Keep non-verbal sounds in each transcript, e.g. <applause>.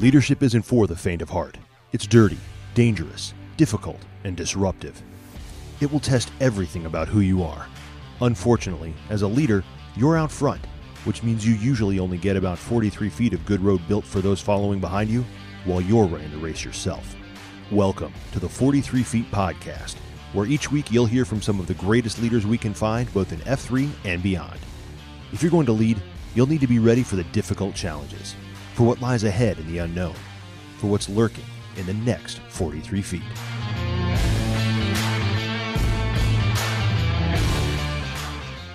Leadership isn't for the faint of heart. It's dirty, dangerous, difficult, and disruptive. It will test everything about who you are. Unfortunately, as a leader, you're out front, which means you usually only get about 43 feet of good road built for those following behind you while you're running the race yourself. Welcome to the 43 Feet Podcast, where each week you'll hear from some of the greatest leaders we can find, both in F3 and beyond. If you're going to lead, you'll need to be ready for the difficult challenges, for what lies ahead in the unknown, for what's lurking in the next 43 feet.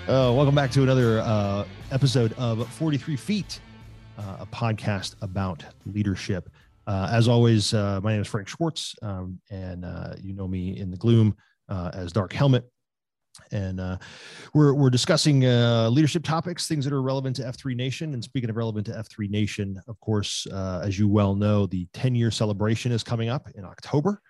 Uh, welcome back to another uh, episode of 43 Feet, uh, a podcast about leadership. Uh, as always, uh, my name is Frank Schwartz, um, and uh, you know me in the gloom as Dark Helmet. And we're, we're discussing leadership topics, things that are relevant to F3 Nation. And speaking of relevant to F3 Nation, of course, as you well know, the 10 year celebration is coming up in October,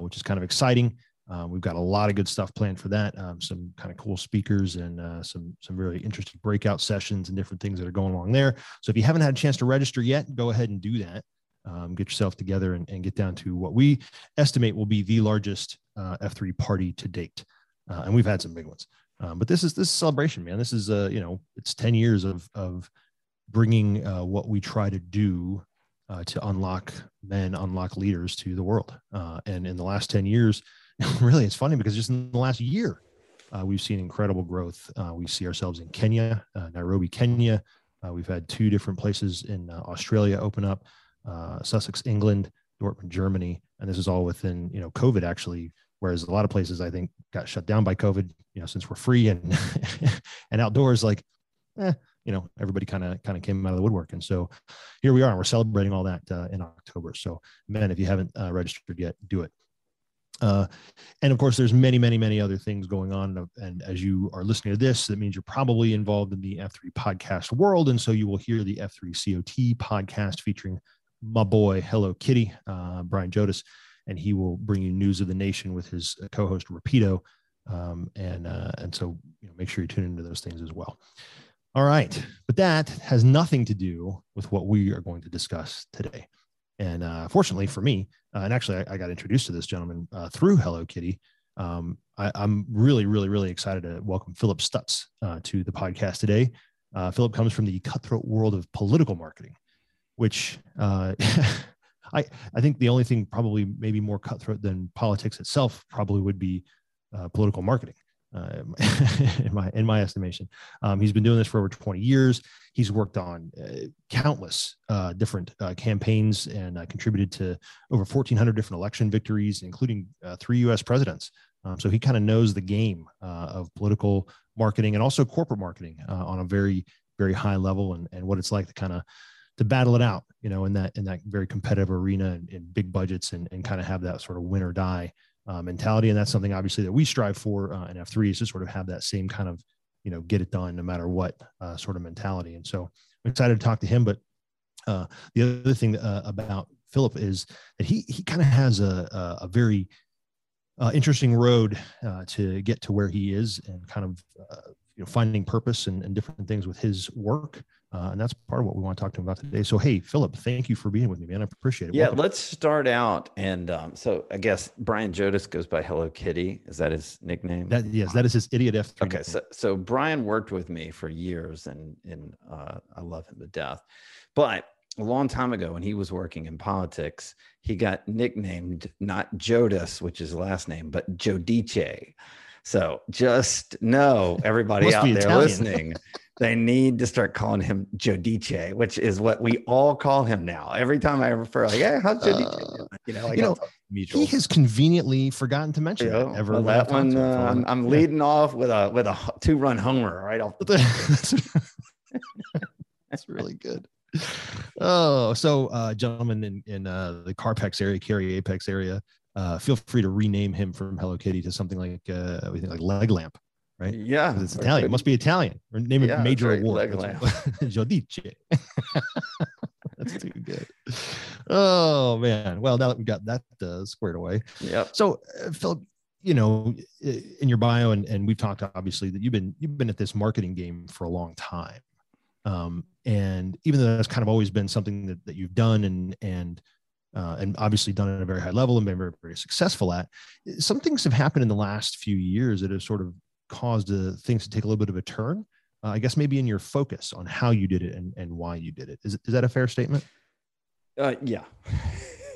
which is kind of exciting. Um, we've got a lot of good stuff planned for that. Um, some kind of cool speakers and uh, some some really interesting breakout sessions and different things that are going along there. So if you haven't had a chance to register yet, go ahead and do that. Um, get yourself together and, and, get down to what we estimate will be the largest uh, F3 party to date. Uh, and we've had some big ones, um, but this is this is celebration, man. This is uh, you know it's ten years of of bringing uh, what we try to do uh, to unlock men, unlock leaders to the world. Uh, and in the last ten years <laughs> really, it's funny because just in the last year, uh, we've seen incredible growth. Uh, we see ourselves in Kenya, uh, Nairobi, Kenya. Uh, we've had two different places in uh, Australia open up, uh, Sussex, England, Dortmund, Germany, and this is all within you know COVID actually. Whereas a lot of places I think got shut down by COVID. You know, since we're free and <laughs> and outdoors, like, eh, you know, everybody kind of kind of came out of the woodwork, and so here we are. and We're celebrating all that in October. So, man, if you haven't registered yet, do it. Uh, and of course, there's many, many, many other things going on. And as you are listening to this, that means you're probably involved in the F3 podcast world. And so you will hear the F3 COT podcast featuring my boy, Hello Kitty, uh, Brian Jodis, and he will bring you news of the nation with his uh, co-host Rapido. Um, and uh, and so you know, make sure you tune into those things as well. All right, but that has nothing to do with what we are going to discuss today. And uh, fortunately for me, uh, and actually I, I, got introduced to this gentleman uh, through Hello Kitty. Um, I, am really, really, really excited to welcome Philip Stutts uh, to the podcast today. Philip comes from the cutthroat world of political marketing, which <laughs> I, I think the only thing probably maybe more cutthroat than politics itself probably would be political marketing uh, <laughs> in my in my estimation. Um, he's been doing this for over 20 years. He's worked on uh, countless uh, different uh, campaigns and uh, contributed to over 1,400 different election victories, including uh, three U.S. presidents. Um, so he kind of knows the game of political marketing and also corporate marketing on a very very high level and, and what it's like to kind of to battle it out, you know, in that in that very competitive arena and, and big budgets and, and kind of have that sort of win or die uh, mentality. And that's something obviously that we strive for uh, in F3 is to sort of have that same kind of, you know, get it done no matter what uh, sort of mentality. And so I'm excited to talk to him. But uh, the other thing uh, about Philip is that he, he kind of has a, a, a very uh, interesting road to get to where he is and kind of, you know, finding purpose and, and different things with his work. Uh, and that's part of what we want to talk to him about today. So, hey, Philip, thank you for being with me, man. I appreciate it. Yeah, Welcome. let's start out. And um, so, I guess Brian Jodis goes by Hello Kitty. Is that his nickname? That yes, that is his idiot F. Okay, so so Brian worked with me for years, and and uh, I love him to death. But a long time ago, when he was working in politics, he got nicknamed not Jodis, which is last name, but Jodice. So just know everybody out there Italian. listening. they need to start calling him Jodice, which is what we all call him now. Every time I refer, like, "Hey, how's Jodice?" Uh, you know, like, you know, mutual. He has conveniently forgotten to mention Yeah, that ever. well, that one, uh, I'm, I'm yeah. leading off with a with a two run homer right off. The, <laughs> That's really <laughs> good. Oh, so uh, gentlemen in in uh, the Carpex area, Cary Apex area, uh, feel free to rename him from Hello Kitty to something like uh, we think like Leg Lamp. Right? Yeah, It's Italian. It must be Italian. Or name it Yeah, Major right, Award. Leg Lamp. <laughs> Giudice. <laughs> That's too good. Oh man. Well, now that we've got that uh, squared away, Yeah. so, uh, Philip, you know, in your bio, and, and we've talked obviously that you've been you've been at this marketing game for a long time, um, and even though that's kind of always been something that, that you've done and and uh, and obviously done at a very high level and been very very successful at, some things have happened in the last few years that have sort of caused uh, things to take a little bit of a turn. Uh, I guess maybe in your focus on how you did it and, and why you did it. Is, is that a fair statement? Uh, yeah. <laughs>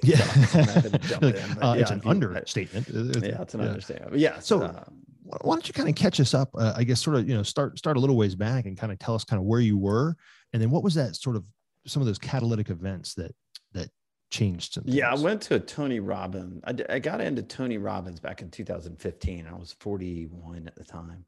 Yeah, <laughs> I'm not gonna jump Like, in, uh, yeah, it's an understatement. Yeah, it's an Yeah. understatement. But yeah. So- uh, why don't you kind of catch us up uh, i guess sort of you know start start a little ways back and kind of tell us kind of where you were and then what was that sort of some of those catalytic events that changed some Yeah, I went to a Tony Robbins. I, I got into Tony Robbins back in 2015. I was 41 at the time,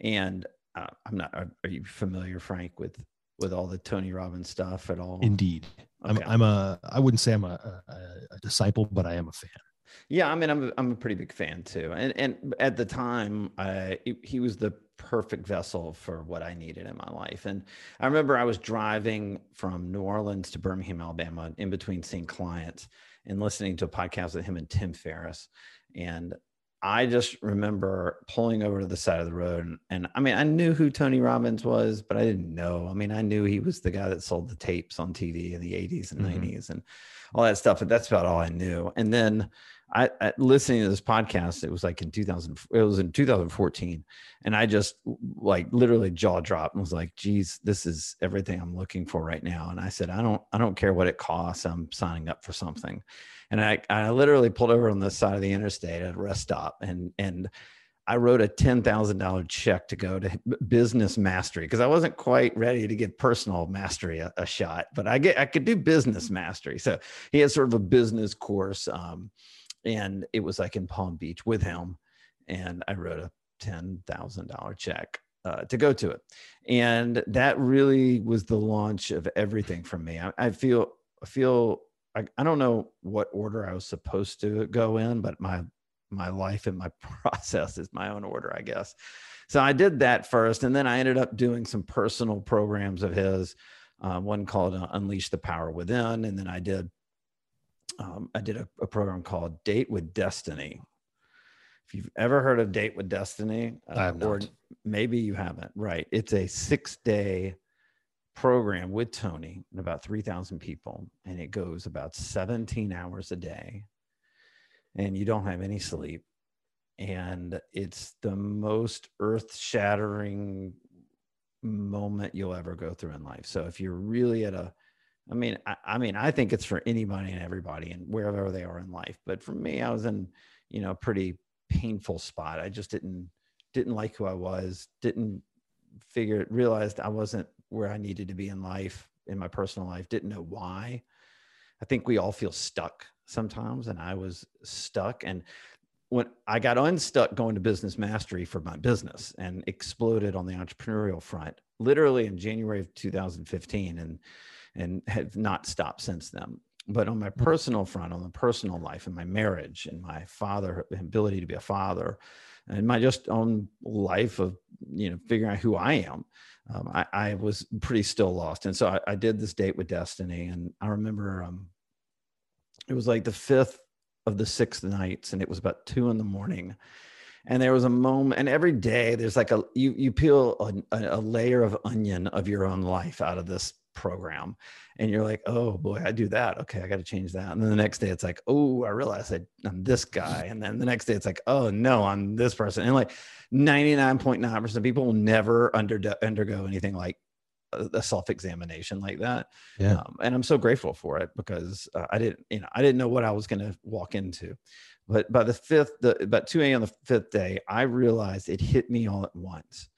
and uh, I'm not. Are, are you familiar, Frank, with with all the Tony Robbins stuff at all? indeed Okay. I'm, I'm a i wouldn't say i'm a, a, a disciple but i am a fan Yeah, I mean, I'm a, I'm a pretty big fan too, and and at the time, I he was the perfect vessel for what I needed in my life. And I remember I was driving from New Orleans to Birmingham, Alabama, in between seeing clients and listening to a podcast with him and Tim Ferriss, and I just remember pulling over to the side of the road, and, and I mean, I knew who Tony Robbins was, but I didn't know. I mean, I knew he was the guy that sold the tapes on TV in the 80s and Mhm. 90s and all that stuff, but that's about all I knew. And then I, I listening to this podcast, it was like in 2000, it was in 2014. And I just like literally jaw dropped and was like, geez, this is everything I'm looking for right now. And I said, I don't, I don't care what it costs. I'm signing up for something. And I, I literally pulled over on the side of the interstate at a rest stop and, and I wrote a $10,000 check to go to business mastery because I wasn't quite ready to give personal mastery a, a shot, but I get, I could do business mastery. So he had sort of a business course. Um, and it was like in Palm Beach with him. And I wrote a $10,000 check uh, to go to it. And that really was the launch of everything for me. I, I feel, I feel, I, I don't know what order I was supposed to go in, but my, my life and my <laughs> process is my own order, I guess. So I did that first. And then I ended up doing some personal programs of his, uh, one called uh, Unleash the Power Within. And then I did um, I did a, a program called Date with Destiny. If you've ever heard of Date with Destiny, uh, I have or not. maybe you haven't, right? It's a six day program with Tony and about 3,000 people, and it goes about 17 hours a day, and you don't have any sleep. And it's the most earth shattering moment you'll ever go through in life. So if you're really at a I mean, I, I mean, I think it's for anybody and everybody and wherever they are in life. But for me, I was in, you know, a pretty painful spot. I just didn't didn't like who I was, didn't figure realized I wasn't where I needed to be in life, in my personal life, didn't know why. I think we all feel stuck sometimes, and I was stuck. And when I got unstuck going to business mastery for my business and exploded on the entrepreneurial front, literally in January of 2015, and and have not stopped since then. But on my personal front, on the personal life and my marriage and my father ability to be a father and my just own life of, you know, figuring out who I am, um, I, I was pretty still lost. And so I, I did this date with destiny. And I remember um, it was like the fifth of the sixth nights and it was about two in the morning and there was a moment and every day there's like a you you peel a, a layer of onion of your own life out of this program and you're like oh boy i do that. Okay i got to change that. And then the next day it's like oh i realize I, i'm this guy. And then the next day it's like oh no i'm this person. And like 99.9% of people will never under, undergo anything like a, self-examination like that. Yeah. um, and i'm so grateful for it because uh, i didn't you know i didn't know what i was going to walk into. But by the fifth the, about 2 a.m on the fifth day i realized it hit me all at once.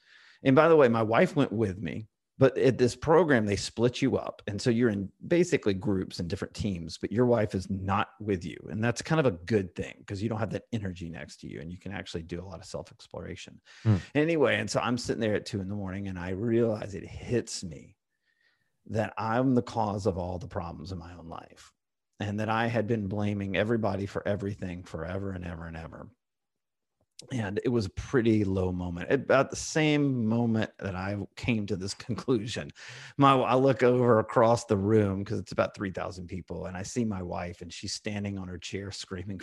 And by the way my wife went with me but at this program they split you up and so you're in basically groups and different teams but your wife is not with you and that's kind of a good thing because you don't have that energy next to you and you can actually do a lot of self exploration mm. anyway and so i'm sitting there at two in the morning and i realize it hits me that i'm the cause of all the problems in my own life and that i had been blaming everybody for everything forever and ever and ever and it was a pretty low moment at about the same moment that i came to this <laughs> conclusion. My i look over across the room because it's about 3000 people and i see my wife and she's standing on her chair screaming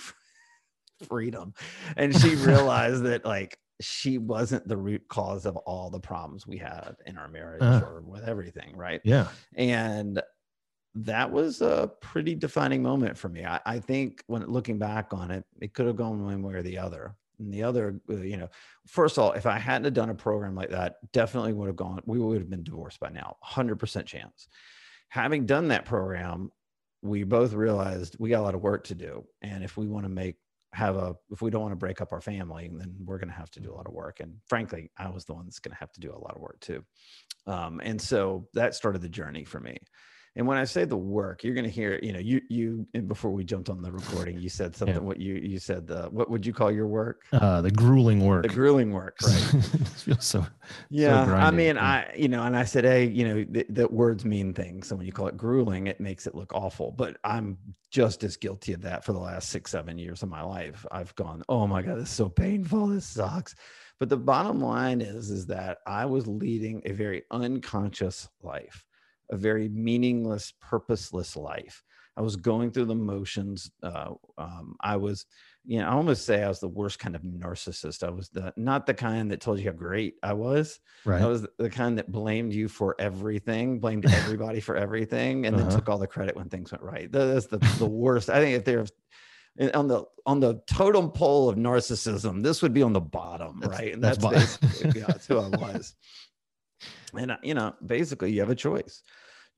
<laughs> freedom and she <laughs> realized that like she wasn't the root cause of all the problems we had in our marriage uh, or with everything right? Yeah. And that was a pretty defining moment for me. I, I think when looking back on it it could have gone one way or the other and the other, uh, you know, first of all, if I hadn't have done a program like that, definitely would have gone, we would have been divorced by now, 100% chance. Having done that program, we both realized we got a lot of work to do. And if we want to make, have a, if we don't want to break up our family, then we're going to have to do a lot of work. And frankly, I was the one that's going to have to do a lot of work too. Um, and so that started the journey for me. And when I say the work, you're going to hear, you know, you, you, before we jumped on the recording, you said something, yeah. what you, you said, the, what would you call your work? Uh, the grueling work, the grueling work. <laughs> Right. feels so, yeah. So I mean, yeah. I, you know, and I said, Hey, you know, that th- words mean things. So when you call it grueling, it makes it look awful, but I'm just as guilty of that for the last six, seven years of my life. I've gone, Oh my God, this is so painful. This sucks. But the bottom line is, is that I was leading a very unconscious life a very meaningless, purposeless life. I was going through the motions. Uh, um, I was, you know, I almost say I was the worst kind of narcissist. I was the not the kind that told you how great I was. Right. I was the kind that blamed you for everything, blamed <laughs> everybody for everything, and uh-huh. then took all the credit when things went right. That's the the worst. I think if there's on the on the totem pole of narcissism, this would be on the bottom, that's, right? And that's, that's, yeah, that's who I <laughs> was. And, uh, you know, basically you have a choice.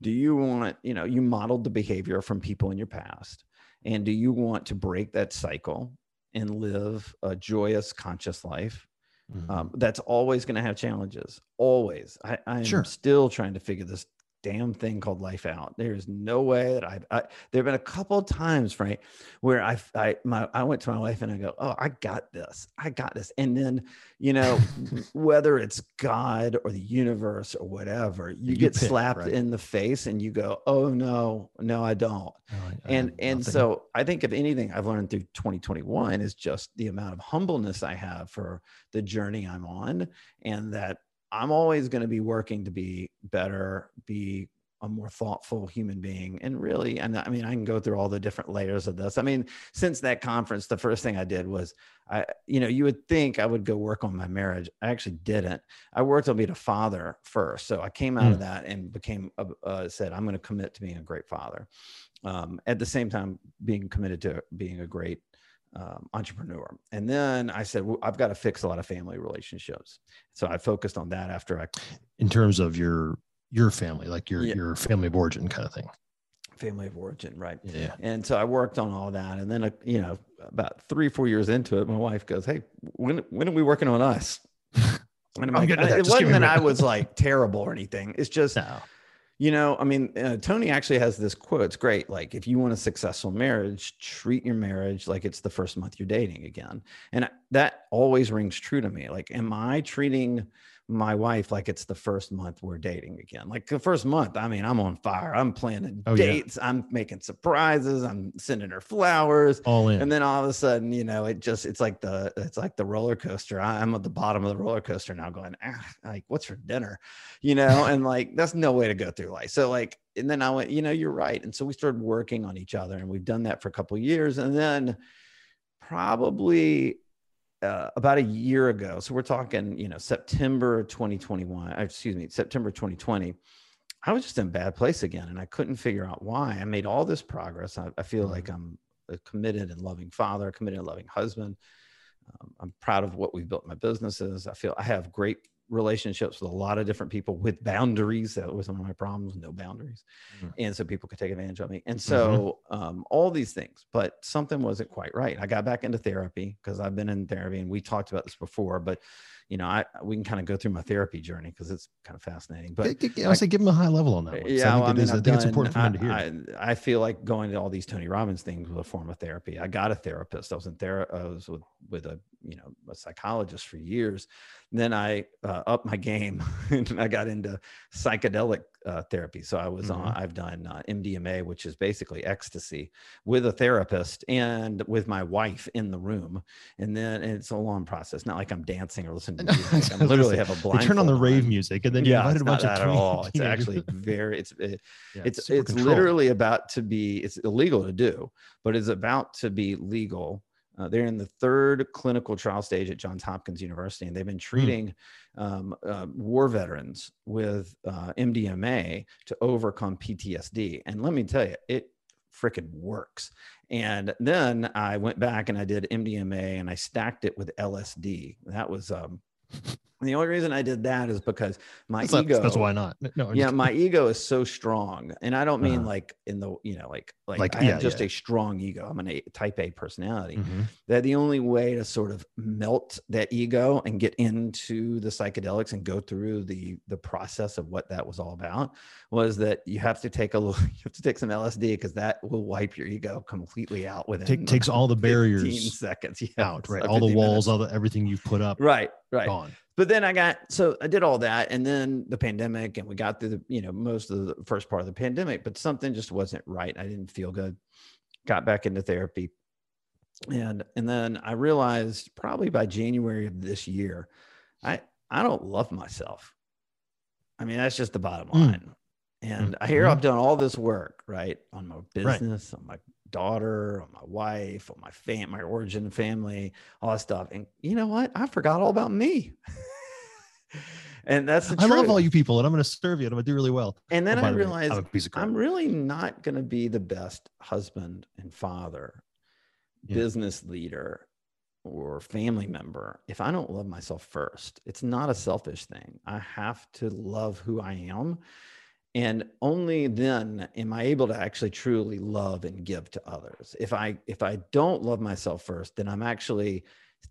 Do you want, you know, you modeled the behavior from people in your past. And do you want to break that cycle and live a joyous, conscious life? Mm-hmm. Um, that's always going to have challenges. Always. I, I'm sure. still trying to figure this damn thing called life out. There's no way that I've, I, there've been a couple of times, Frank, where I, I, my, I went to my wife and I go, Oh, I got this. I got this. And then, you know, <laughs> whether it's God or the universe or whatever, you, you get slapped right? in the face and you go, Oh no, no, I don't. No, I, and, I and so I think if anything I've learned through 2021 is just the amount of humbleness I have for the journey I'm on and that I'm always going to be working to be better, be a more thoughtful human being. And really, and I mean, I can go through all the different layers of this. I mean, since that conference, the first thing I did was I, you know, you would think I would go work on my marriage. I actually didn't. I worked on being a father first. So I came out mm. of that and became, a, uh, said, I'm going to commit to being a great father. Um, at the same time, being committed to being a great um, entrepreneur. And then I said, well, I've got to fix a lot of family relationships. So I focused on that after I. In terms of your your family, like your yeah. your family of origin kind of thing. Family of origin, right? Yeah. And so I worked on all that, and then uh, you know, about three four years into it, my wife goes, "Hey, when when are we working on us?" <laughs> And I'm, I'm like, it wasn't that I was like terrible or anything. It's just. No you know, I mean, uh, Tony actually has this quote. It's great. Like, if you want a successful marriage, treat your marriage like it's the first month you're dating again. And that always rings true to me. Like, am I treating my wife like it's the first month we're dating again. Like the first month, I mean, I'm on fire. I'm planning oh, dates. Yeah. I'm making surprises. I'm sending her flowers. All in. And then all of a sudden, you know, it just it's like the it's like the roller coaster. I'm at the bottom of the roller coaster now, going, ah, like, what's for dinner? You know, and like that's no way to go through life. So like, and then I went, you know, you're right. And so we started working on each other, and we've done that for a couple years, and then probably uh, about a year ago. So we're talking, you know, September 2021, uh, excuse me, September 2020. I was just in a bad place again and I couldn't figure out why. I made all this progress. I, I feel mm-hmm. like I'm a committed and loving father, committed and loving husband. Um, I'm proud of what we've built my businesses. I feel I have great relationships with a lot of different people with boundaries. That was one of my problems, no boundaries. Mm-hmm. And so people could take advantage of me. And so mm-hmm. um, all these things, but something wasn't quite right. I got back into therapy because I've been in therapy and we talked about this before, but you know, I we can kind of go through my therapy journey because it's kind of fascinating. But I would say give them a high level on that. One. Yeah, I think, well, I, mean, is, I think done, it's important for them to hear. I, I, feel like going to all these Tony Robbins things was a form of therapy. I got a therapist. I was in therapy. I was with, with a you know a psychologist for years. then I uh, upped my game <laughs> and I got into psychedelic uh, therapy. So I was mm-hmm. on. I've done uh, MDMA, which is basically ecstasy, with a therapist and with my wife in the room. And then and it's a long process. Not like I'm dancing or listening to <laughs> music. I literally have a blind. Turn on the rave music, and then you yeah, invited a bunch of at all. It's <laughs> actually very. It's it, yeah, it's it's, it's literally about to be. It's illegal to do, but it's about to be legal uh, they're in the third clinical trial stage at Johns Hopkins University, and they've been hmm. treating mm. um, uh, war veterans with uh, MDMA to overcome PTSD. And let me tell you, it freaking works. And then I went back and I did MDMA and I stacked it with LSD. That was um, and the only reason I did that is because my that's ego. Not, that's why not. No. Yeah, my ego is so strong, and I don't mean uh, like in the you know like like, like I yeah, have just yeah. a strong ego. I'm an a type A personality. Mm-hmm. That the only way to sort of melt that ego and get into the psychedelics and go through the the process of what that was all about was that you have to take a little, <laughs> you have to take some LSD because that will wipe your ego completely out within Take, takes all the barriers seconds <laughs> yeah, out, right? All the walls, minutes. all the everything you've put up, right, right, gone but then I got so I did all that, and then the pandemic, and we got through the you know most of the first part of the pandemic, but something just wasn't right. I didn't feel good. Got back into therapy, and and then I realized probably by January of this year, I I don't love myself. I mean that's just the bottom hmm. line. Mm. And I hear mm-hmm. I've done all this work right on my business, right. on my daughter, on my wife, on my fam, my origin family, all that stuff. And you know what? I forgot all about me. <laughs> and that's the I love all you people, and I'm going to serve you, and I'm going to do really well. And then oh, I realized way, I'm, I'm, really not going to be the best husband and father, yeah. business leader, or family member if I don't love myself first. It's not a selfish thing. I have to love who I am and only then am i able to actually truly love and give to others. If i if i don't love myself first then i'm actually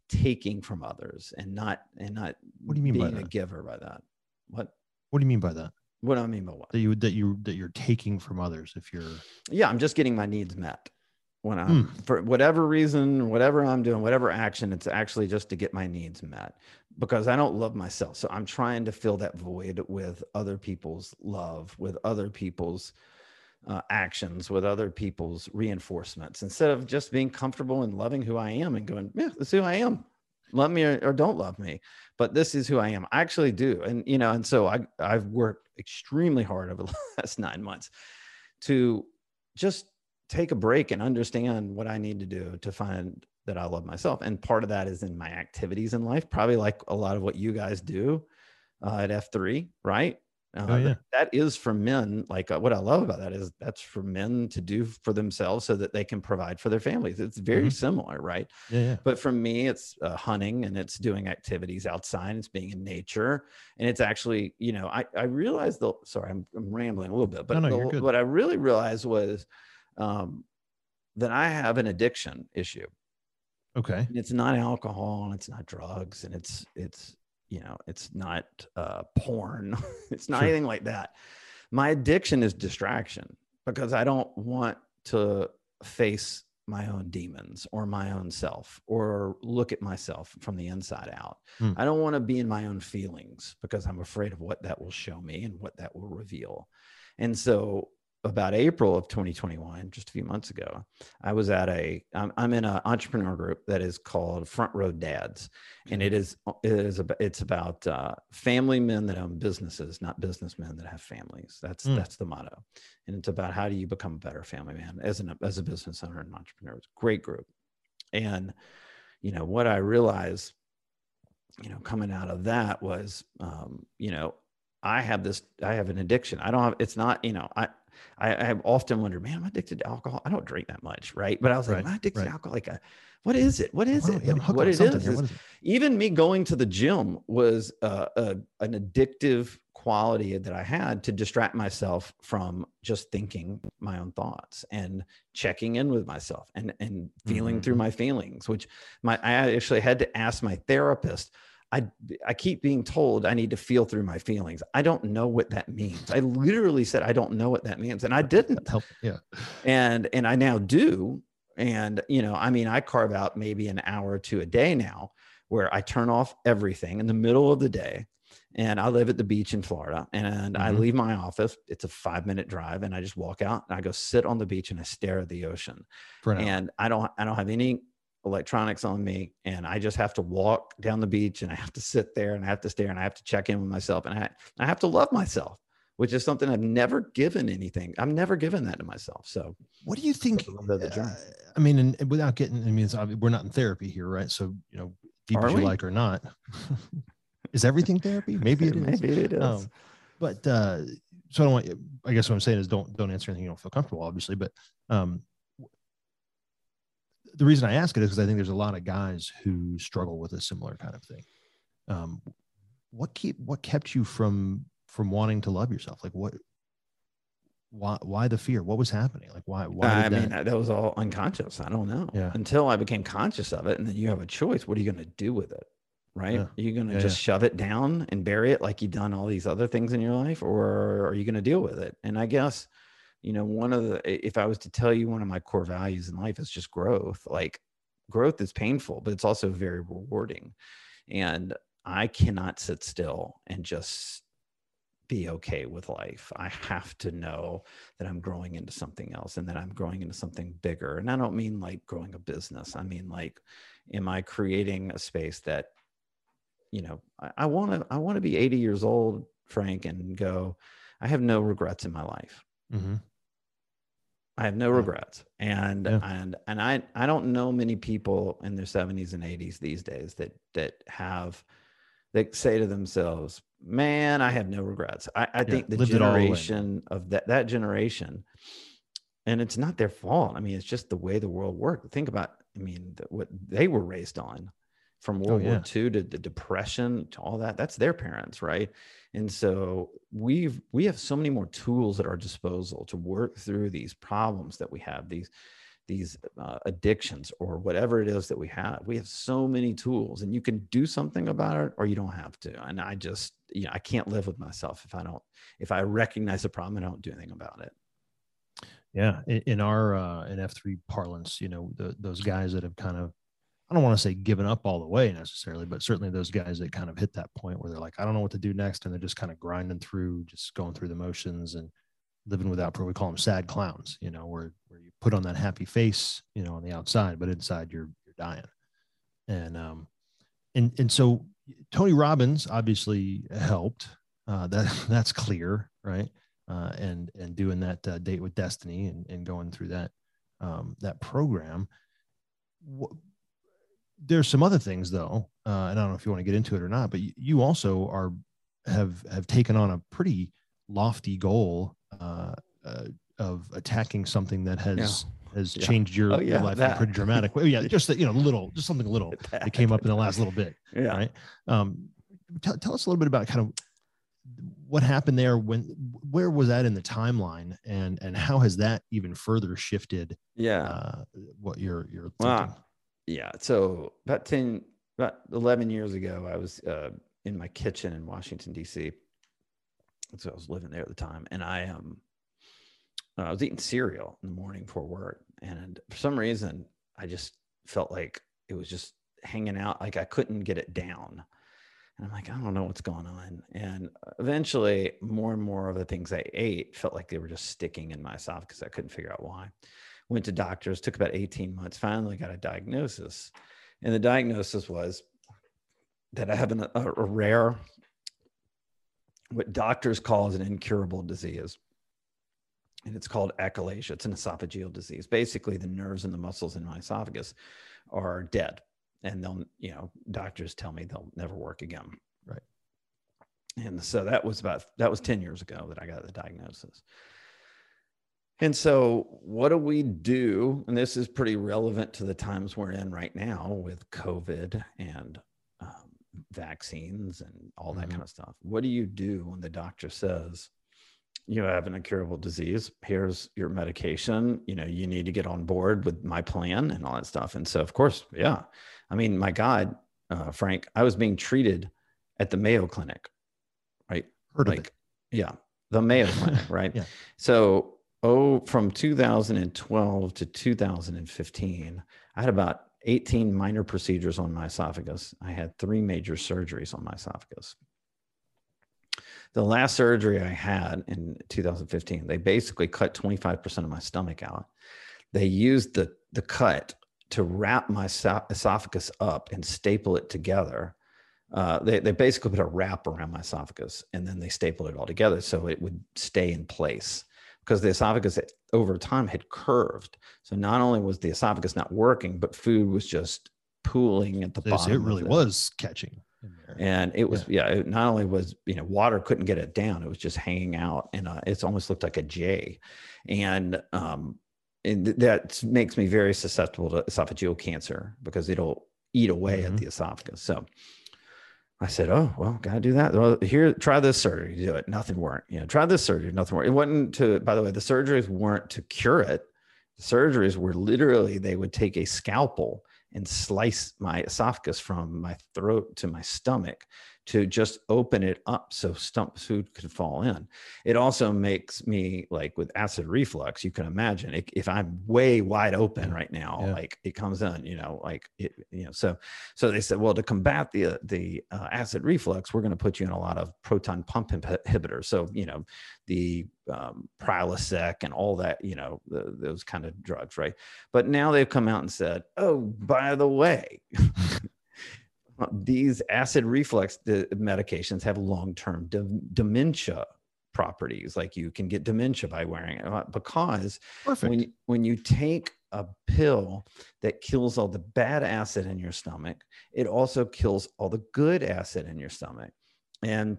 taking from others and not and not what do you mean being by that? a giver by that? What? What do you mean by that? What do i mean by what? That you that you that you're taking from others if you're yeah i'm just getting my needs met when I'm mm. for whatever reason, whatever I'm doing, whatever action, it's actually just to get my needs met because I don't love myself. So I'm trying to fill that void with other people's love, with other people's uh, actions, with other people's reinforcements instead of just being comfortable and loving who I am and going, yeah, this is who I am. Love me or, or don't love me, but this is who I am. I actually do. And, you know, and so I, I've worked extremely hard over <laughs> the last nine months to just take a break and understand what I need to do to find that I love myself. And part of that is in my activities in life, probably like a lot of what you guys do uh, at F3, right? Uh, oh, yeah. that is for men. Like uh, what I love about that is that's for men to do for themselves so that they can provide for their families. It's very mm-hmm. similar, right? Yeah, yeah, But for me, it's uh, hunting and it's doing activities outside. It's being in nature, and it's actually, you know, I I realized the sorry, I'm, I'm rambling a little bit, but no, no, the, what I really realized was um, that I have an addiction issue. Okay. And it's not alcohol and it's not drugs and it's it's you know it's not uh, porn. <laughs> it's not sure. anything like that. My addiction is distraction because I don't want to face my own demons or my own self or look at myself from the inside out. Hmm. I don't want to be in my own feelings because I'm afraid of what that will show me and what that will reveal. And so about April of 2021, just a few months ago, I was at a. I'm, I'm in an entrepreneur group that is called Front Row Dads, and it is it is about it's about uh, family men that own businesses, not businessmen that have families. That's mm. that's the motto, and it's about how do you become a better family man as an as a business owner and entrepreneur. It's a great group, and you know what I realized, you know, coming out of that was, um, you know, I have this, I have an addiction. I don't have, it's not, you know, I, I, I have often wondered, man, I'm addicted to alcohol. I don't drink that much, right? But I was like, right, am I addicted right. to alcohol? Like, a, uh, what is it? What is it? Yeah, what it is, is, what is it? Even me going to the gym was uh, a, an addictive quality that I had to distract myself from just thinking my own thoughts and checking in with myself and and feeling mm-hmm. through my feelings. Which my I actually had to ask my therapist I I keep being told I need to feel through my feelings. I don't know what that means. I literally said I don't know what that means, and I didn't. Help. Yeah. And and I now do. And you know, I mean, I carve out maybe an hour or two a day now where I turn off everything in the middle of the day. And I live at the beach in Florida, and I Mhm. leave my office. It's a five minute drive, and I just walk out and I go sit on the beach and I stare at the ocean and I don't I don't have any electronics on me and I just have to walk down the beach and I have to sit there and I have to stare and I have to check in with myself and I I have to love myself which is something I've never given anything I've never given that to myself so What do you think? a little bit of the uh, I mean, and, without getting, I mean, we're not in therapy here, right? So, you know, deep Are as you we? like or not, <laughs> is everything therapy? Maybe it <laughs> is. maybe it is Um, but uh, so I don't want. you- I guess what I'm saying is don't don't answer anything you don't feel comfortable, obviously. But um, the reason I ask it is because I think there's a lot of guys who struggle with a similar kind of thing. Um, what keep what kept you from from wanting to love yourself? Like what? Why why the fear? What was happening? Like why why? I mean that- that was all unconscious I don't know Yeah. until I became conscious of it and then you have a choice what are you going to do with it right Yeah. are you going to Yeah, just shove it down and bury it like you've done all these other things in your life or are you going to deal with it and i guess you know one of the if i was to tell you one of my core values in life is just growth like growth is painful but it's also very rewarding. And i cannot sit still and just be okay with life. I have to know that i'm growing into something else and that i'm growing into something bigger. And i don't mean like growing a business. I mean like am i creating a space that you know i want to i want to be 80 years old frank and go i have no regrets in my life. Mhm. I have no regrets. And Yeah. and and I I don't know many people in their 70s and 80s these days that that have that say to themselves, "Man, I have no regrets." I, I think the lived it all the way. generation of that that generation, and it's not their fault. I mean, it's just the way the world worked. Think about, I mean, the, what they were raised on, from World Oh, yeah. War II to the Depression to all that. That's their parents, right? And so we've we have so many more tools at our disposal to work through these problems that we have these these uh, addictions or whatever it is that we have. We have so many tools, and you can do something about it, or you don't have to. And I just, you know, I can't live with myself if I don't if I recognize the problem and I don't do anything about it. Yeah, in, in our uh, in F three parlance, you know, the, those guys that have kind of, I don't want to say given up all the way necessarily, but certainly those guys that kind of hit that point where they're like, I don't know what to do next, and they're just kind of grinding through, just going through the motions and living without. We call them sad clowns, you know, where where you put on that happy face, you know, on the outside, but inside you're you're dying, and um, and and so Tony Robbins obviously helped. Uh, that <laughs> that's clear, right? uh, and and doing that uh, date with destiny and, and going through that um, that program Wh- there's some other things though uh, and i don't know if you want to get into it or not but you, also are have have taken on a pretty lofty goal uh, uh, of attacking something that has has Yeah. changed your, Oh, your yeah, life in a pretty dramatic way yeah just that you know little just something little <laughs> that came up in the last little bit <laughs> Yeah. right um tell, tell us a little bit about kind of what happened there when where was that in the timeline and and how has that even further shifted Yeah. uh what you're you're Wow. Yeah. So about 10, about 11 years ago, I was uh, in my kitchen in Washington, D.C. So I was living there at the time. And I, um, I was eating cereal in the morning for work. And for some reason, I just felt like it was just hanging out. Like I couldn't get it down. And I'm like, I don't know what's going on. And eventually, more and more of the things I ate felt like they were just sticking in my esophagus. I couldn't figure out why went to doctors took about 18 months finally got a diagnosis. And the diagnosis was that i have an, a, a rare what doctors call as an incurable disease. And it's called achalasia it's an esophageal disease. Basically the nerves and the muscles in my esophagus are dead. And they'll you know doctors tell me they'll never work again. Right. and so that was about that was 10 years ago that i got the diagnosis and so, what do we do? And this is pretty relevant to the times we're in right now with COVID and um, vaccines and all that Mhm. kind of stuff. What do you do when the doctor says, you have an incurable disease? Here's your medication. You know, you need to get on board with my plan and all that stuff. And so, of course, yeah. I mean, my God, uh, Frank, I was being treated at the Mayo Clinic, right? Heard of it. yeah, the Mayo Clinic, <laughs> right? Yeah. So, oh, from 2012 to 2015, I had about 18 minor procedures on my esophagus. I had three major surgeries on my esophagus. The last surgery I had in 2015, they basically cut 25% of my stomach out. They used the, the cut to wrap my esophagus up and staple it together. Uh, they, they basically put a wrap around my esophagus and then they stapled it all together so it would stay in place because the esophagus over time had curved. So not only was the esophagus not working, but food was just pooling at the bottom. It really was catching. and it was yeah, it not only was you know water couldn't get it down it was just hanging out and it's almost looked like a j and um and that makes me very susceptible to esophageal cancer because it'll eat away Mhm. at the esophagus so I said, "Oh well, gotta do that. Well, here, try this surgery. Do it. Nothing worked. You know, try this surgery. Nothing worked. It wasn't to. By the way, the surgeries weren't to cure it. The surgeries were literally they would take a scalpel and slice my esophagus from my throat to my stomach to just open it up so stump food could fall in. It also makes me like with acid reflux, you can imagine if- if I'm way wide open right now, Yeah. like it comes in, you know, like it, you know, so, so they said, well, to combat the, the uh, acid reflux, we're going to put you in a lot of proton pump inhibitors. So, you know, the um, Prilosec and all that, you know, the, those kind of drugs, right? But now they've come out and said, oh, by the way, these acid reflux medications have long-term de- dementia properties. Like you can get dementia by wearing it uh, because Perfect. when you, when you take a pill that kills all the bad acid in your stomach, it also kills all the good acid in your stomach, and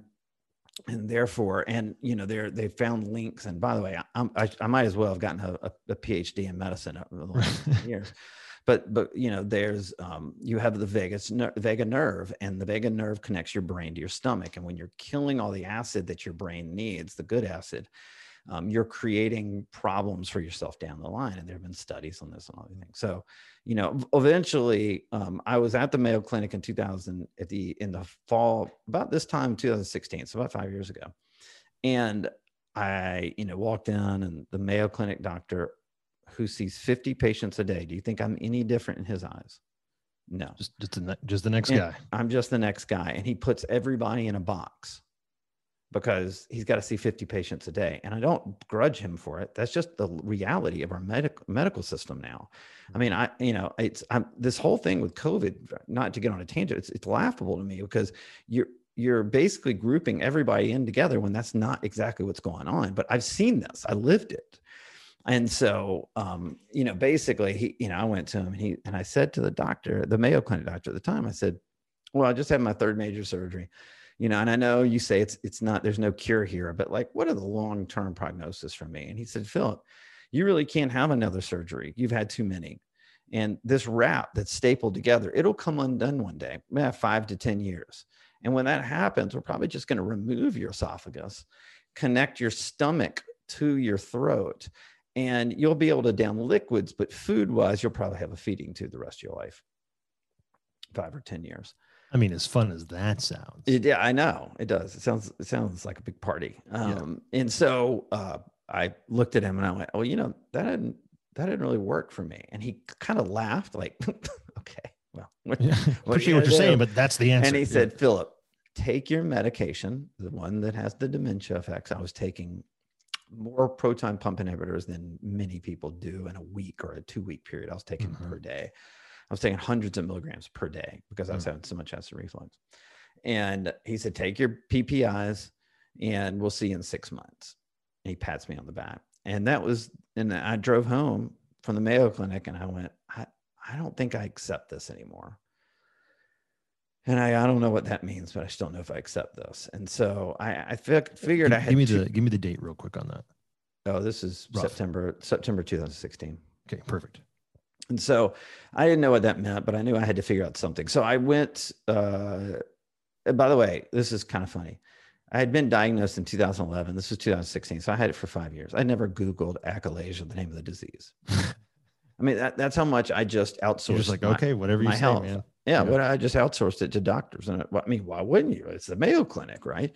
and therefore, and you know, they're they found links. And by the way, I'm, I I might as well have gotten a, a, a PhD in medicine over the last <laughs> 10 years. But but you know, there's um, you have the vagus ner- vagus nerve, and the vagus nerve connects your brain to your stomach. And when you're killing all the acid that your brain needs, the good acid, um, you're creating problems for yourself down the line. And there have been studies on this and all these things. So, you know, eventually, um, I was at the Mayo Clinic in 2000 at the in the fall about this time, 2016, so about five years ago, and I, you know, walked in, and the Mayo Clinic doctor, who sees 50 patients a day, do you think I'm any different in his eyes? No. just just the, just the next And guy. I'm just the next guy. And he puts everybody in a box because he's got to see 50 patients a day. And I don't grudge him for it. That's just the reality of our medical medical system now. I mean, I, you know, it's I'm, this whole thing with COVID, not to get on a tangent, it's, it's laughable to me because you're, you're basically grouping everybody in together when that's not exactly what's going on. But I've seen this, I lived it. And so, um, you know, basically, he, you know, I went to him and he, and I said to the doctor, the Mayo Clinic doctor at the time, I said, well, I just had my third major surgery, you know, and I know you say it's, it's not, there's no cure here, but like, what are the long-term prognosis for me? And he said, Philip, you really can't have another surgery. You've had too many. And this wrap that's stapled together, it'll come undone one day, five to 10 years. And when that happens, we're probably just going to remove your esophagus, connect your stomach to your throat, and you'll be able to down liquids, but food wise, you'll probably have a feeding tube the rest of your life, five or 10 years. I mean, as fun as that sounds. It- yeah, I know it does. It sounds, it sounds like a big party. Um, And so uh, I looked at him and I went, oh, you know, that didn't, that didn't really work for me. And he kind of laughed like, <laughs> okay, well, what- Yeah. <laughs> what Appreciate you what you're saying, but that's the answer. And he Yeah. said, Philip, take your medication, the one that has the dementia effects. I was taking more proton pump inhibitors than many people do in a week or a two week period. I was taking Mhm. per day. I was taking hundreds of milligrams per day because I was Mm. having so much acid reflux. And he said, take your PPIs and we'll see you in six months. And he pats me on the back. And that was, and I drove home from the Mayo Clinic and I went, I, I don't think I accept this anymore. And I, I don't know what that means, but I still don't know if I accept this. And so I, I fig- figured Give, I had give me two- the give me the date real quick on that. oh, this is Rough. September, September 2016. Okay, perfect. And so I didn't know what that meant, but I knew I had to figure out something. So I went, uh, by the way, this is kind of funny. I had been diagnosed in 2011. This was 2016. So I had it for five years. I never Googled achalasia, the name of the disease. <laughs> I mean, that, that's how much I just outsourced. You're just like, my- okay, whatever you my say, health. man. Yeah, but I just outsourced it to doctors. And I mean, why wouldn't you? It's the Mayo Clinic, right?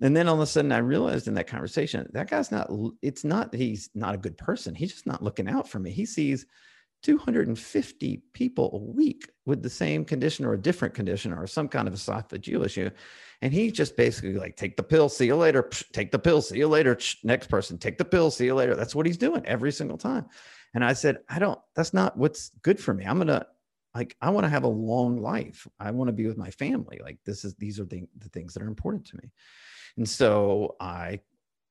And then all of a sudden I realized in that conversation, that guy's not, it's not that he's not a good person. He's just not looking out for me. He sees 250 people a week with the same condition or a different condition or some kind of esophageal issue. And he just basically like, take the pill, see you later, take the pill, see you later. Next person, take the pill, see you later. That's what he's doing every single time. And I said, I don't, that's not what's good for me. I'm going to, like, I want to have a long life. I want to be with my family. Like, this is, these are the, the things that are important to me. And so I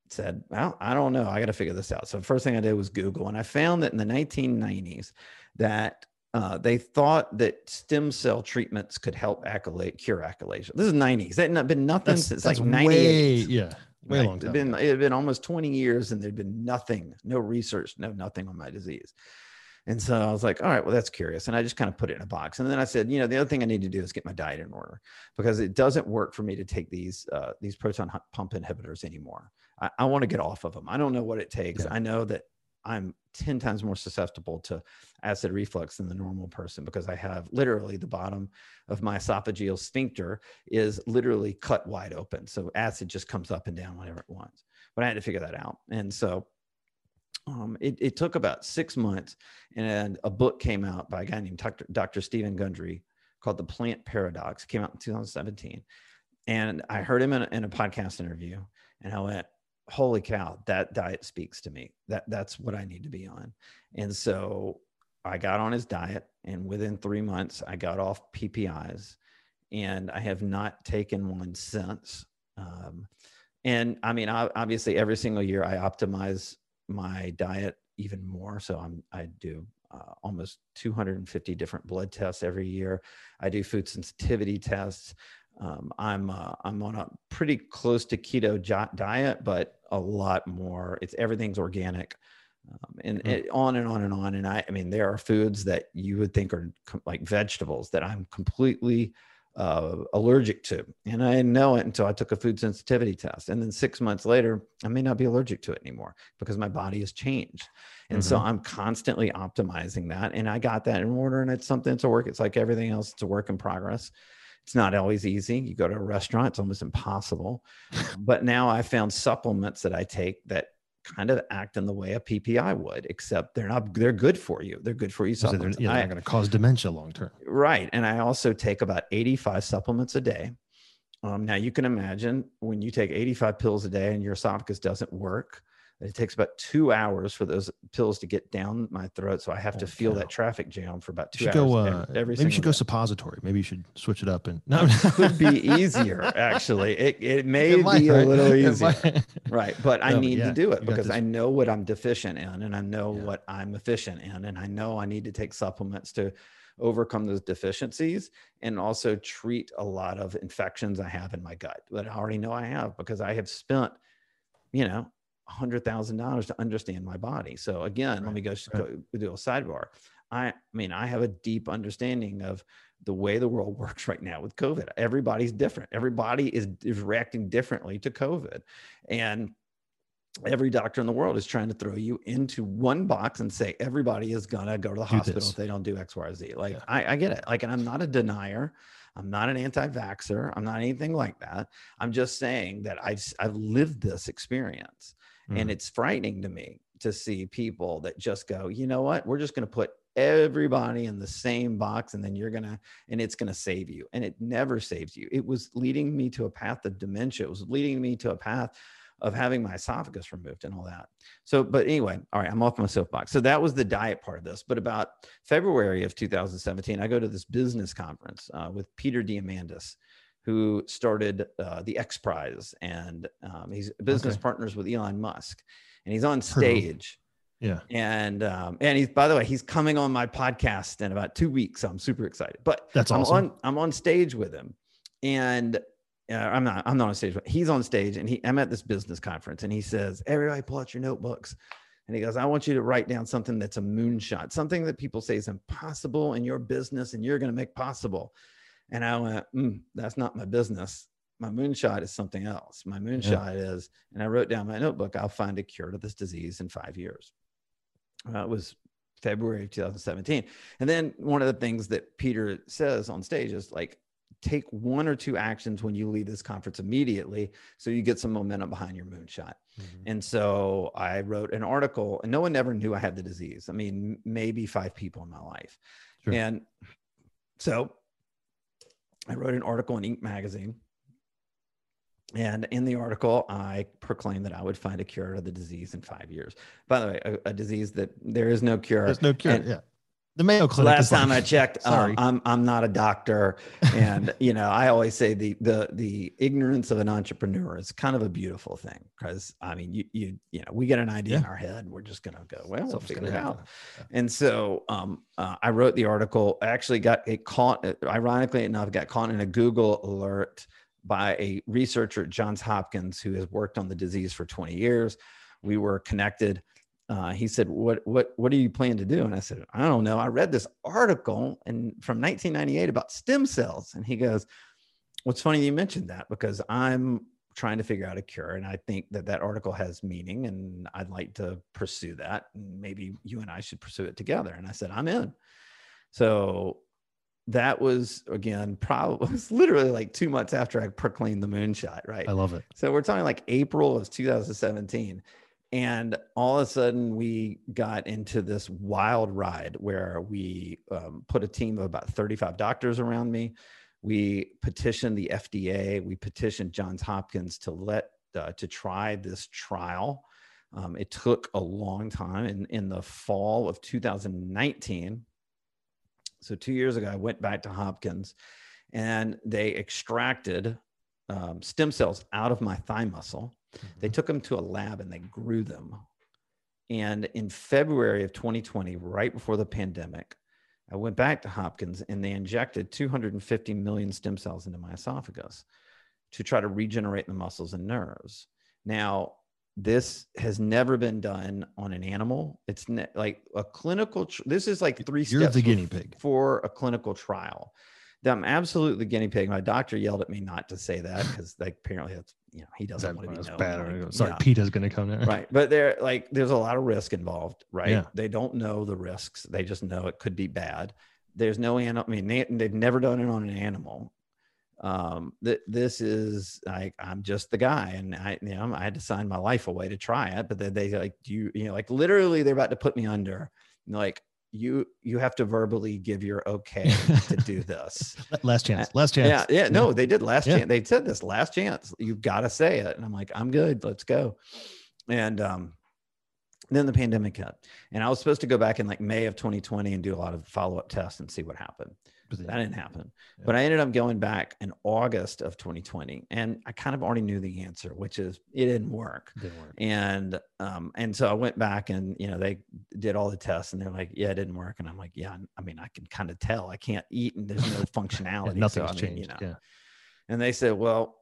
said, well, I don't know. I got to figure this out. So the first thing I did was Google, and I found that in the 1990s that uh, they thought that stem cell treatments could help accolade, cure achalasia. This is 90s. That had been nothing that's, since that's like 98. Way, yeah. Way right? long time. It had been, it had been almost 20 years and there'd been nothing, no research, no nothing on my disease. And so I was like, all right, well, that's curious. And I just kind of put it in a box. And then I said, you know, the other thing I need to do is get my diet in order because it doesn't work for me to take these uh, these proton pump inhibitors anymore. I, I want to get off of them. I don't know what it takes. Yeah. I know that I'm 10 times more susceptible to acid reflux than the normal person because I have literally the bottom of my esophageal sphincter is literally cut wide open. So acid just comes up and down whenever it wants. But I had to figure that out. And so um, it, it, took about six months, and a book came out by a guy named Dr. Dr. Stephen Gundry called The Plant Paradox. It came out in 2017. And I heard him in a, in a podcast interview, and I went, Holy cow, that diet speaks to me. That That's what I need to be on. And so I got on his diet, and within three months, I got off PPIs, and I have not taken one since. Um, and I mean, obviously, every single year I optimize my diet even more. So I'm I do uh, almost 250 different blood tests every year. I do food sensitivity tests. Um, I'm uh, I'm on a pretty close to keto diet, but a lot more. It's everything's organic, um, and mm-hmm. it, on and on and on. And I I mean, there are foods that you would think are com- like vegetables that I'm completely uh, allergic to. And I didn't know it until I took a food sensitivity test. And then six months later, I may not be allergic to it anymore because my body has changed. And mm-hmm. so I'm constantly optimizing that. And I got that in order and it's something to work. It's like everything else, it's a work in progress. It's not always easy. You go to a restaurant, it's almost impossible. but now I found supplements that I take that kind of act in the way a PPI would, except they're not, they're good for you. They're good for you. So they're, yeah, they're not going to cause dementia long term. Right. And I also take about 85 supplements a day. Um, now you can imagine when you take 85 pills a day and your esophagus doesn't work, it takes about two hours for those pills to get down my throat, so I have to feel that traffic jam for about two hours. Go, uh, every, every maybe you should day. go suppository. Maybe you should switch it up and no, <laughs> it <laughs> could be easier. Actually, it it may <laughs> it might, be right? a little easier, right? But I need yeah, to do it because I know what I'm deficient in, and I know yeah. what I'm efficient in, and I know I need to take supplements to overcome those deficiencies and also treat a lot of infections I have in my gut that I already know I have because I have spent, you know, hundred thousand dollars to understand my body. So again, right. let me go, right. go do a sidebar. I, I mean, I have a deep understanding of the way the world <laughs> works right now with COVID. Everybody's different. Everybody is, is reacting differently to COVID. And every doctor in the world is trying to throw you into one box and say everybody is gonna go to the do hospital this. if they don't do X, Y, or Z. Like yeah. I, I get it. Like, and I'm not a denier. I'm not an anti-vaxxer. I'm not anything like that. I'm just saying that I've I've lived this experience. Mm. And it's frightening to me to see people that just go, you know what? We're just going to put everybody in the same box and then you're going to, and it's going to save you. And it never saves you. It was leading me to a path of dementia. It was leading me to a path of having my esophagus removed and all that. So, but anyway, all right, I'm off my soapbox. So that was the diet part of this. But about February of 2017, I go to this business conference uh, with Peter Diamandis, who started uh, the X Prize, and um, he's business okay. partners with Elon Musk, and he's on stage. Yeah, and um, and he's by the way, he's coming on my podcast in about two weeks. So I'm super excited. But that's awesome. I'm on, I'm on stage with him, and uh, I'm not I'm not on stage. But he's on stage, and he I'm at this business conference, and he says, "Everybody, pull out your notebooks." And he goes, I want you to write down something that's a moonshot, something that people say is impossible in your business and you're going to make possible. And I went, mm, that's not my business. My moonshot is something else. My moonshot yeah. is, and I wrote down my notebook, I'll find a cure to this disease in five years. It was February of 2017. And then one of the things that Peter says on stage is like, take one or two actions when you leave this conference immediately so you get some momentum behind your moonshot. Mm-hmm. And so I wrote an article, and no one ever knew I had the disease. I mean, maybe five people in my life. Sure. And so I wrote an article in Inc. magazine. And in the article, I proclaimed that I would find a cure to the disease in five years. By the way, a, a disease that there is no cure. There's no cure. And, yeah the Mayo Clinic. Last time like, I checked, um, I'm I'm not a doctor, and you know I always say the the the ignorance of an entrepreneur is kind of a beautiful thing because I mean you you you know we get an idea yeah. in our head, we're just gonna go well, we'll figure it out. Yeah. And so um, uh, I wrote the article. I actually got it caught. Ironically enough, got caught in a Google alert by a researcher at Johns Hopkins who has worked on the disease for 20 years. We were connected uh, he said, "What what what do you plan to do?" And I said, "I don't know. I read this article and from 1998 about stem cells." And he goes, "What's funny you mentioned that because I'm trying to figure out a cure, and I think that that article has meaning, and I'd like to pursue that. And maybe you and I should pursue it together." And I said, "I'm in." So that was again probably <laughs> was literally like two months after I proclaimed the moonshot. Right. I love it. So we're talking like April of 2017 and all of a sudden we got into this wild ride where we um, put a team of about 35 doctors around me. We petitioned the fda we petitioned johns hopkins to let uh, to try this trial. Um, it took a long time. In, in the fall of 2019 so two years ago i went back to hopkins and they extracted um, stem cells out of my thigh muscle they mm-hmm. took them to a lab and they grew them. And in February of 2020, right before the pandemic, I went back to Hopkins and they injected 250 million stem cells into my esophagus to try to regenerate the muscles and nerves. Now, this has never been done on an animal. It's ne- like a clinical. Tr- this is like 3 You're steps the guinea pig for a clinical trial. I'm absolutely guinea pig. My doctor yelled at me not to say that because like apparently that's you know he doesn't want to be known. Bad. Like, Sorry, yeah. PETA's going to come there. Right, but there like there's a lot of risk involved. Right, yeah. they don't know the risks. They just know it could be bad. There's no animal. I mean, they, they've never done it on an animal. Um, that this is like I'm just the guy, and I you know I had to sign my life away to try it. But then they like do you you know like literally they're about to put me under. Like you you have to verbally give your okay to do <laughs> this. last chance. Last chance. Yeah, yeah. No, they did last yeah. chance. They said this last chance. You've got to say it. And I'm like, I'm good. Let's go. And um, then the pandemic hit, and I was supposed to go back in like May of 2020 and do a lot of follow up tests and see what happened that didn't happen. Yeah. But I ended up going back in August of 2020, and I kind of already knew the answer, which is it didn't work. Didn't work. And um, and so I went back, and you know they did all the tests, and they're like, yeah, it didn't work. And I'm like, yeah, I mean, I can kind of tell. I can't eat, and there's no <laughs> functionality. Nothing's so, changed. Mean, you know. Yeah. And they said, well,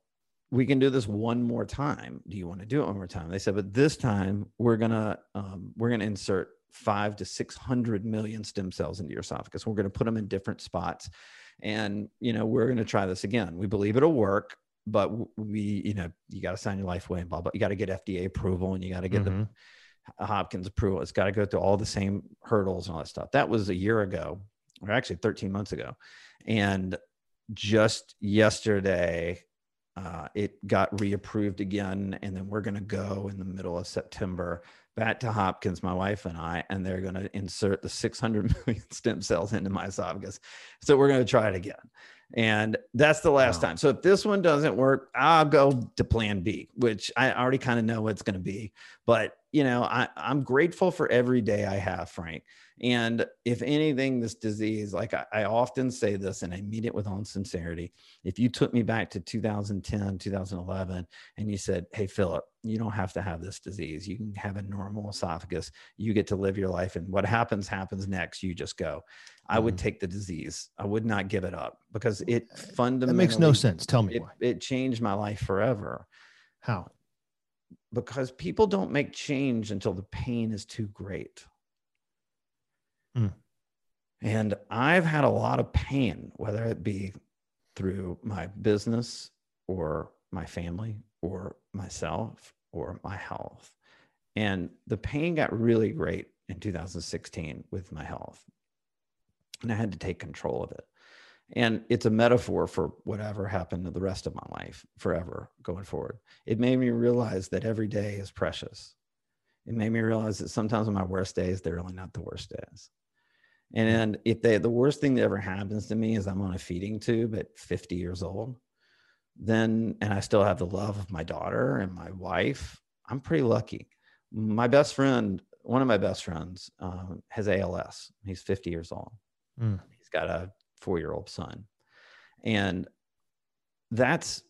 we can do this one more time. Do you want to do it one more time? They said, but this time we're gonna um, we're gonna insert five to 600 million stem cells into your esophagus. We're going to put them in different spots. And, you know, we're going to try this again. We believe it'll work, but we, you know, you got to sign your life away and blah, blah. You got to get FDA approval and you got to get mm-hmm. the Hopkins approval. It's got to go through all the same hurdles and all that stuff. That was a year ago, or actually 13 months ago. And just yesterday, uh, it got reapproved again. And then we're going to go in the middle of September back to Hopkins, my wife and I, and they're going to insert the 600 <laughs> million stem cells into my esophagus. So we're going to try it again. And that's the last wow. time. So if this one doesn't work, I'll go to plan B, which I already kind of know what's going to be. But, you know, I, I'm grateful for every day I have, Frank. And if anything, this disease, like I, I, often say this and I mean it with all sincerity. If you took me back to 2010, 2011, and you said, Hey, Philip, you don't have to have this disease. You can have a normal esophagus. You get to live your life. And what happens, happens next. You just go. I would mm-hmm. take the disease. I would not give it up because it fundamentally that makes no sense. Tell me it, why. It changed my life forever. How? Because people don't make change until the pain is too great. Mm. And I've had a lot of pain, whether it be through my business or my family or myself or my health. And the pain got really great in 2016 with my health. And I had to take control of it. And it's a metaphor for whatever happened to the rest of my life forever going forward. It made me realize that every day is precious. It made me realize that sometimes on my worst days, they're really not the worst days. And if they, the worst thing that ever happens to me is I'm on a feeding tube at 50 years old, then, and I still have the love of my daughter and my wife, I'm pretty lucky. My best friend, one of my best friends, uh, has ALS. He's 50 years old. Mm. He's got a four year old son. And that's,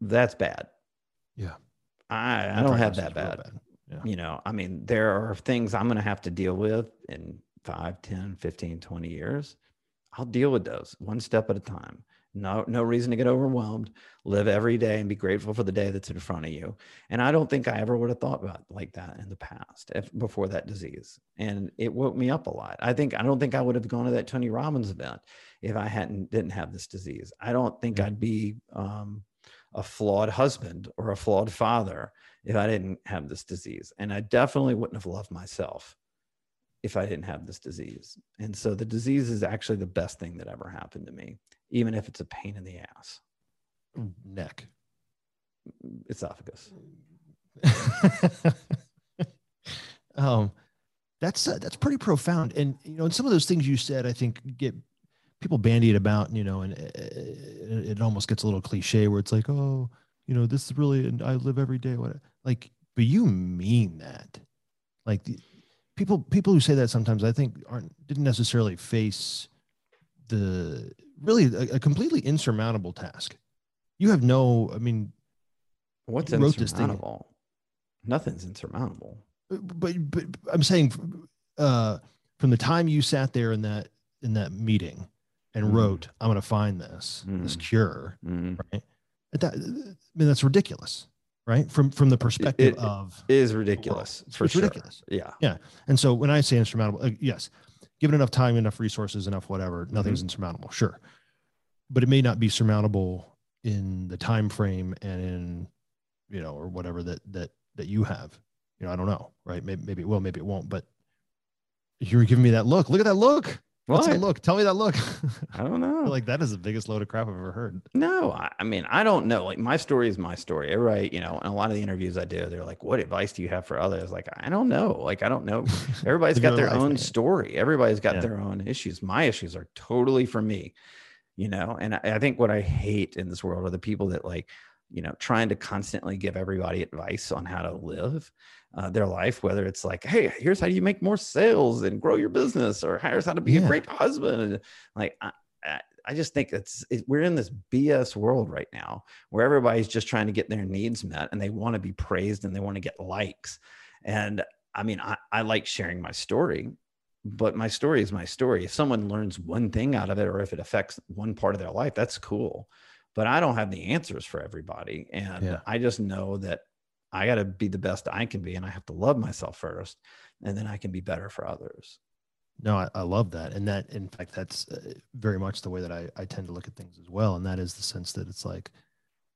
that's bad. Yeah. I, I don't have that bad. bad. Yeah. You know, I mean, there are things I'm going to have to deal with in 5, 10, 15, 20 years. I'll deal with those one step at a time. No, no reason to get overwhelmed. Live every day and be grateful for the day that's in front of you. And I don't think I ever would have thought about like that in the past if, before that disease. And it woke me up a lot. I think I don't think I would have gone to that Tony Robbins event if I hadn't didn't have this disease. I don't think I'd be um, a flawed husband or a flawed father if I didn't have this disease. And I definitely wouldn't have loved myself if I didn't have this disease. And so the disease is actually the best thing that ever happened to me, even if it's a pain in the ass. Neck. Esophagus. <laughs> um, that's uh, that's pretty profound, and you know, and some of those things you said, I think, get people bandied about, you know, and it, uh, it almost gets a little cliche where it's like, oh, you know, this is really, and I live every day. What, like, but you mean that, like, the, people people who say that sometimes I think aren't didn't necessarily face the really a, a completely insurmountable task. You have no, I mean, what's insurmountable? Nothing's insurmountable. But but I'm saying, uh, from the time you sat there in that in that meeting and mm. wrote, "I'm going to find this mm. this cure," mm. right? That, I mean, that's ridiculous right? From from the perspective it, of is ridiculous for it's sure. ridiculous. Yeah. Yeah. And so when i say insurmountable uh, yes given enough time enough resources enough whatever nothing's mm-hmm. insurmountable sure. But it may not be surmountable in the time frame and in you know or whatever that that that you have. You know i don't know right? Maybe, maybe it will maybe it won't but you're giving me that look. Look at that look What's that look? Tell me that look. <laughs> I don't know. I like that is the biggest load of crap I've ever heard. No, I, I, mean, I don't know. Like my story is my story. Everybody, you know, and a lot of the interviews I do, they're like, what advice do you have for others? Like, I don't know. Like, I don't know. <laughs> Everybody's got their own story. Everybody's got yeah. their own issues. My issues are totally for me, you know, and I, I think what I hate in this world are the people that like, you know, trying to constantly give everybody advice on how to live uh, their life, whether it's like, hey, here's how you make more sales and grow your business, or here's how to be yeah. a great husband. Like, I, I just think it's it, we're in this BS world right now where everybody's just trying to get their needs met and they want to be praised and they want to get likes. And I mean, I, I like sharing my story, but my story is my story. If someone learns one thing out of it or if it affects one part of their life, that's cool. But I don't have the answers for everybody. And yeah. I just know that I got to be the best I can be and I have to love myself first and then I can be better for others. No, I, I love that. And that, in fact, that's uh, very much the way that I, I tend to look at things as well. And that is the sense that it's like,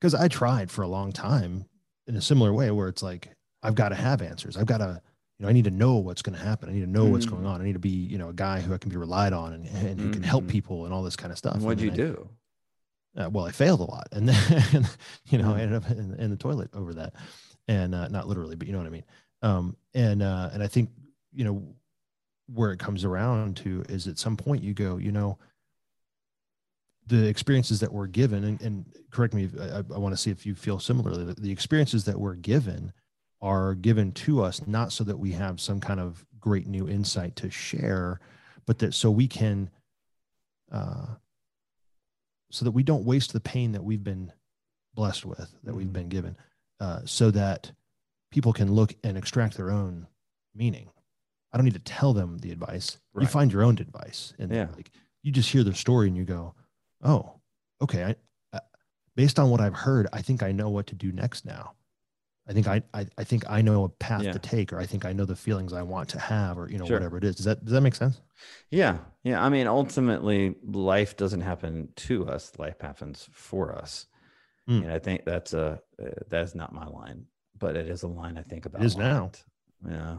because I tried for a long time in a similar way where it's like, I've got to have answers. I've got to, you know, I need to know what's going to happen. I need to know mm what's going mm. on. I need to be, you know, a guy who I can be relied on and, and who can help mm-hmm. people and all this kind of stuff. What'd you I, do? Uh, well, I failed a lot, and then <laughs> you know I ended up in, in the toilet over that and uh, not literally, but you know what I mean. Um, and uh, and I think you know where it comes around to is at some point you go, you know, the experiences that we're given, and, and correct me, I, I want to see if you feel similarly. The, the experiences that we're given are given to us not so that we have some kind of great new insight to share, but that so we can, uh, so that we don't waste the pain that we've been blessed with, that mm-hmm. we've been given. Uh, so that people can look and extract their own meaning. I don't need to tell them the advice. Right. You find your own advice, and yeah. like you just hear their story and you go, "Oh, okay." I, based on what I've heard, I think I know what to do next. Now, I think I I, I think I know a path yeah. to take, or I think I know the feelings I want to have, or you know sure. whatever it is. Does that does that make sense? Yeah, yeah. I mean, ultimately, life doesn't happen to us; life happens for us. Mm. And I think that's a uh, that's not my line, but it is a line I think about. It is now. Yeah.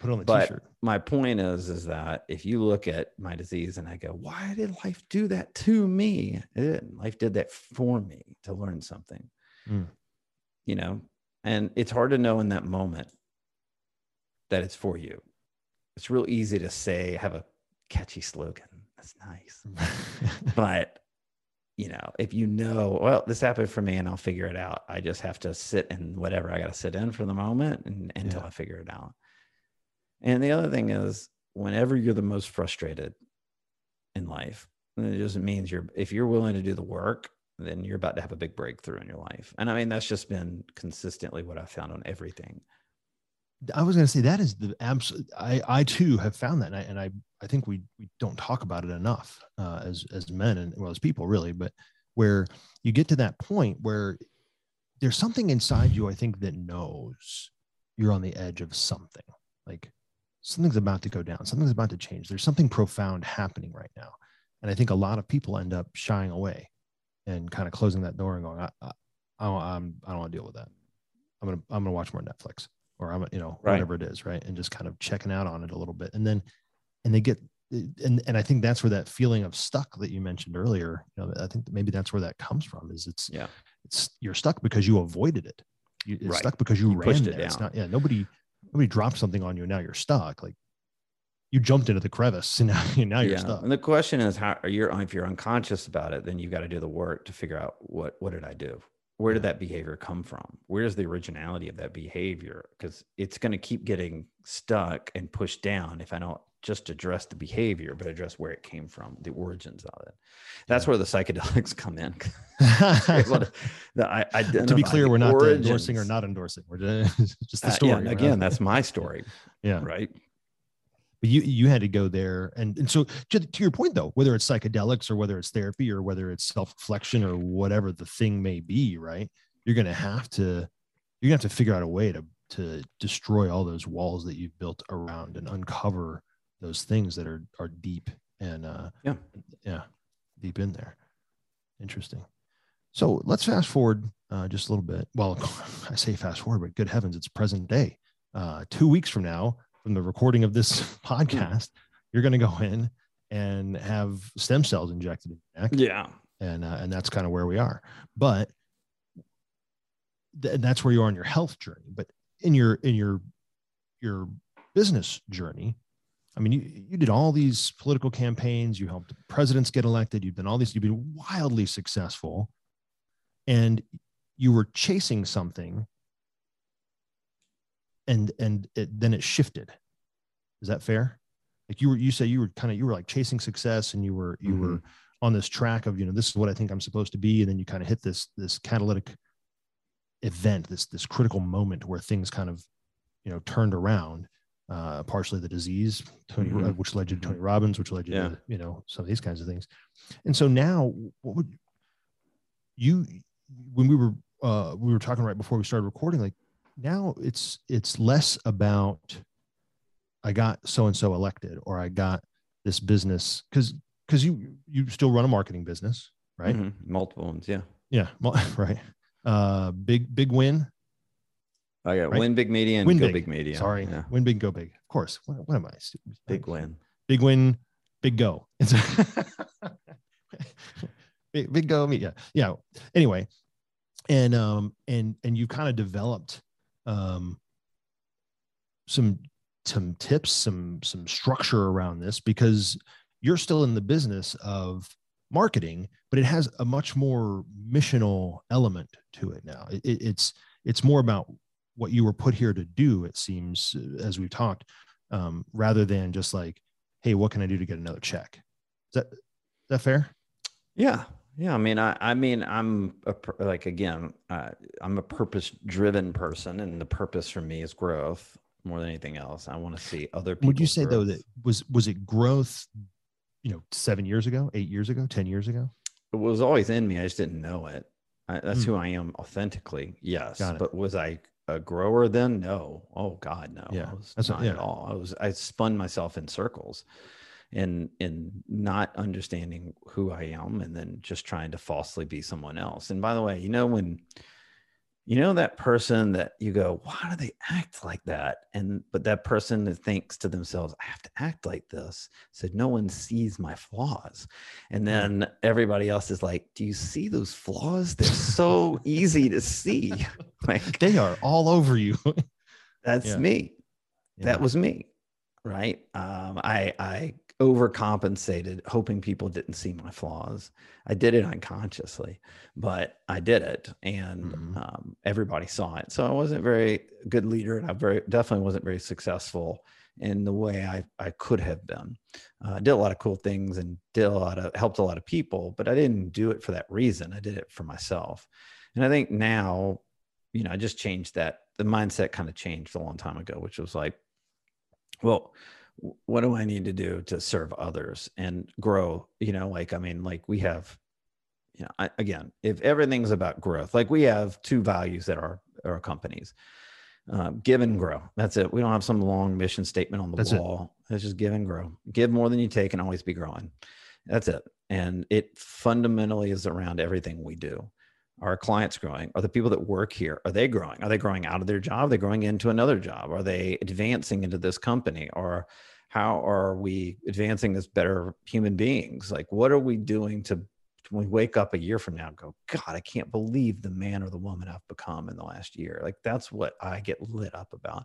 Put on the But t-shirt. my point is, is that if you look at my disease and I go, why did life do that to me? Life did that for me to learn something. Mm. You know, and it's hard to know in that moment that it's for you. It's real easy to say, have a catchy slogan. That's nice. <laughs> but you know, if you know, well, this happened for me and I'll figure it out. I just have to sit in whatever I got to sit in for the moment and, until Yeah. I figure it out. And the other thing is, whenever you're the most frustrated in life, it just means you're, if you're willing to do the work, then you're about to have a big breakthrough in your life. And I mean, that's just been consistently what I found on everything. I was going to say that is the absolute. I I too have found that, and I and I, I think we we don't talk about it enough uh, as as men and well as people really, but where you get to that point where there's something inside you, I think, that knows you're on the edge of something. Like something's about to go down, something's about to change. There's something profound happening right now, and I think a lot of people end up shying away and kind of closing that door and going, I, I, I don't, I'm, I don't want to deal with that. I'm gonna I'm gonna watch more Netflix or I'm you know Right. whatever it is, right? And just kind of checking out on it a little bit, and then and they get and and I think that's where that feeling of stuck that you mentioned earlier, you know, I think that maybe that's where that comes from. Is it's Yeah. it's you're stuck because you avoided it. You, it's Right. stuck because you, You ran pushed it there. It's not yeah. Nobody nobody dropped something on you. and Now you're stuck. Like you jumped into the crevice <laughs> and now, now you're stuck. And the question is how are you if you're unconscious about it, then you've got to do the work to figure out what what did I do? Where did that behavior come from? Where's the originality of that behavior? Because it's going to keep getting stuck and pushed down if I don't just address the behavior, but address where it came from, the origins of it. That's Yeah. where the psychedelics <laughs> come in. <laughs> To- the- I- to be clear, we're not uh, endorsing or not endorsing. We're just, <laughs> just the Uh, story. yeah, We're again, that's my story, yeah. right? But you you had to go there and and so to, to your point though whether it's psychedelics or whether it's therapy or whether it's self-reflection or whatever the thing may be right you're gonna have to you're gonna have to figure out a way to to destroy all those walls that you've built around and uncover those things that are are deep and uh Yeah. yeah deep in there. Interesting. So let's fast forward uh, just a little bit. Well <laughs> i say fast forward but good heavens it's present day. Uh, two weeks from now from the recording of this <laughs> podcast, you're going to go in and have stem cells injected in your neck, Yeah. and uh, and that's kind of where we are. But th- that's where you are in your health journey. But in your in your your business journey, I mean, you you did all these political campaigns. You helped presidents get elected. You've done all these. You've been wildly successful, and you were chasing something and and it, then it shifted. Is that fair? Like you were you say you were kind of you were like chasing success and you were you were on this track of you know this is what i think i'm supposed to be. And then you kind of hit this this catalytic event this this critical moment where things kind of you know turned around uh partially the disease tony Mhm. uh, which led you to tony robbins which led you Yeah. to you know some of these kinds of things. And so now what would you when we were uh we were talking right before we started recording like now it's it's less about i got so and so elected or i got this business because because you you still run a marketing business right Mhm. Multiple ones. Yeah. yeah <laughs> right uh big big win I got Right? win big media and Win go big. big, media. sorry Yeah. win big go big of course what, what am i stupid? Big win. big win big go it's <laughs> big, big go me yeah yeah anyway and um and and you kind of developed um some some tips some some structure around this because you're still in the business of marketing but it has a much more missional element to it now. It, it- it's it's more about what you were put here to do it seems as we've talked um, rather than just like hey what can i do to get another check? Is that is that fair? Yeah. Yeah. I mean, I, I mean, I'm a, like, again, uh, I'm a purpose driven person and the purpose for me is growth more than anything else. I want to see other people. would you say though that was was it growth you know seven years ago eight years ago ten years ago it was always in me. I just didn't know it. I, that's Hmm. who I am authentically. Yes. But was I a grower then? No. Oh God, no. Yeah, I was that's not yeah. at all. I was, I spun myself in circles and, and not understanding who I am and then just trying to falsely be someone else. And by the way, you know, when you know that person that you go why do they act like that and but that person that thinks to themselves i have to act like this so no one sees my flaws and Hmm. then everybody else is like do you see those flaws they're so easy to see <laughs> like They are all over you. <laughs> that's Yeah. me Yeah. that was me right um, i i overcompensated hoping people didn't see my flaws. I did it unconsciously but i did it and Mhm. um, everybody saw it. So i wasn't very good leader and i very definitely wasn't very successful in the way i, I could have been. Uh, I did a lot of cool things and did a lot of helped a lot of people but i didn't do it for that reason. I did it for myself. And i think now you know i just changed that the mindset kind of changed a long time ago which was like well what do i need to do to serve others and grow? You know like i mean like we have you know I, again if everything's about growth like we have two values that are our companies um, give and grow. That's it. We don't have some long mission statement on the That's it. wall. It's just give and grow. Give more than you take and always be growing. That's it. And it fundamentally is around everything we do are clients growing? Are the people that work here are they growing? Are they growing out of their job? Are they growing into another job? Are they advancing into this company? Or how are we advancing as better human beings? Like what are we doing to when we wake up a year from now and go god i can't believe the man or the woman i've become in the last year. Like that's what i get lit up about.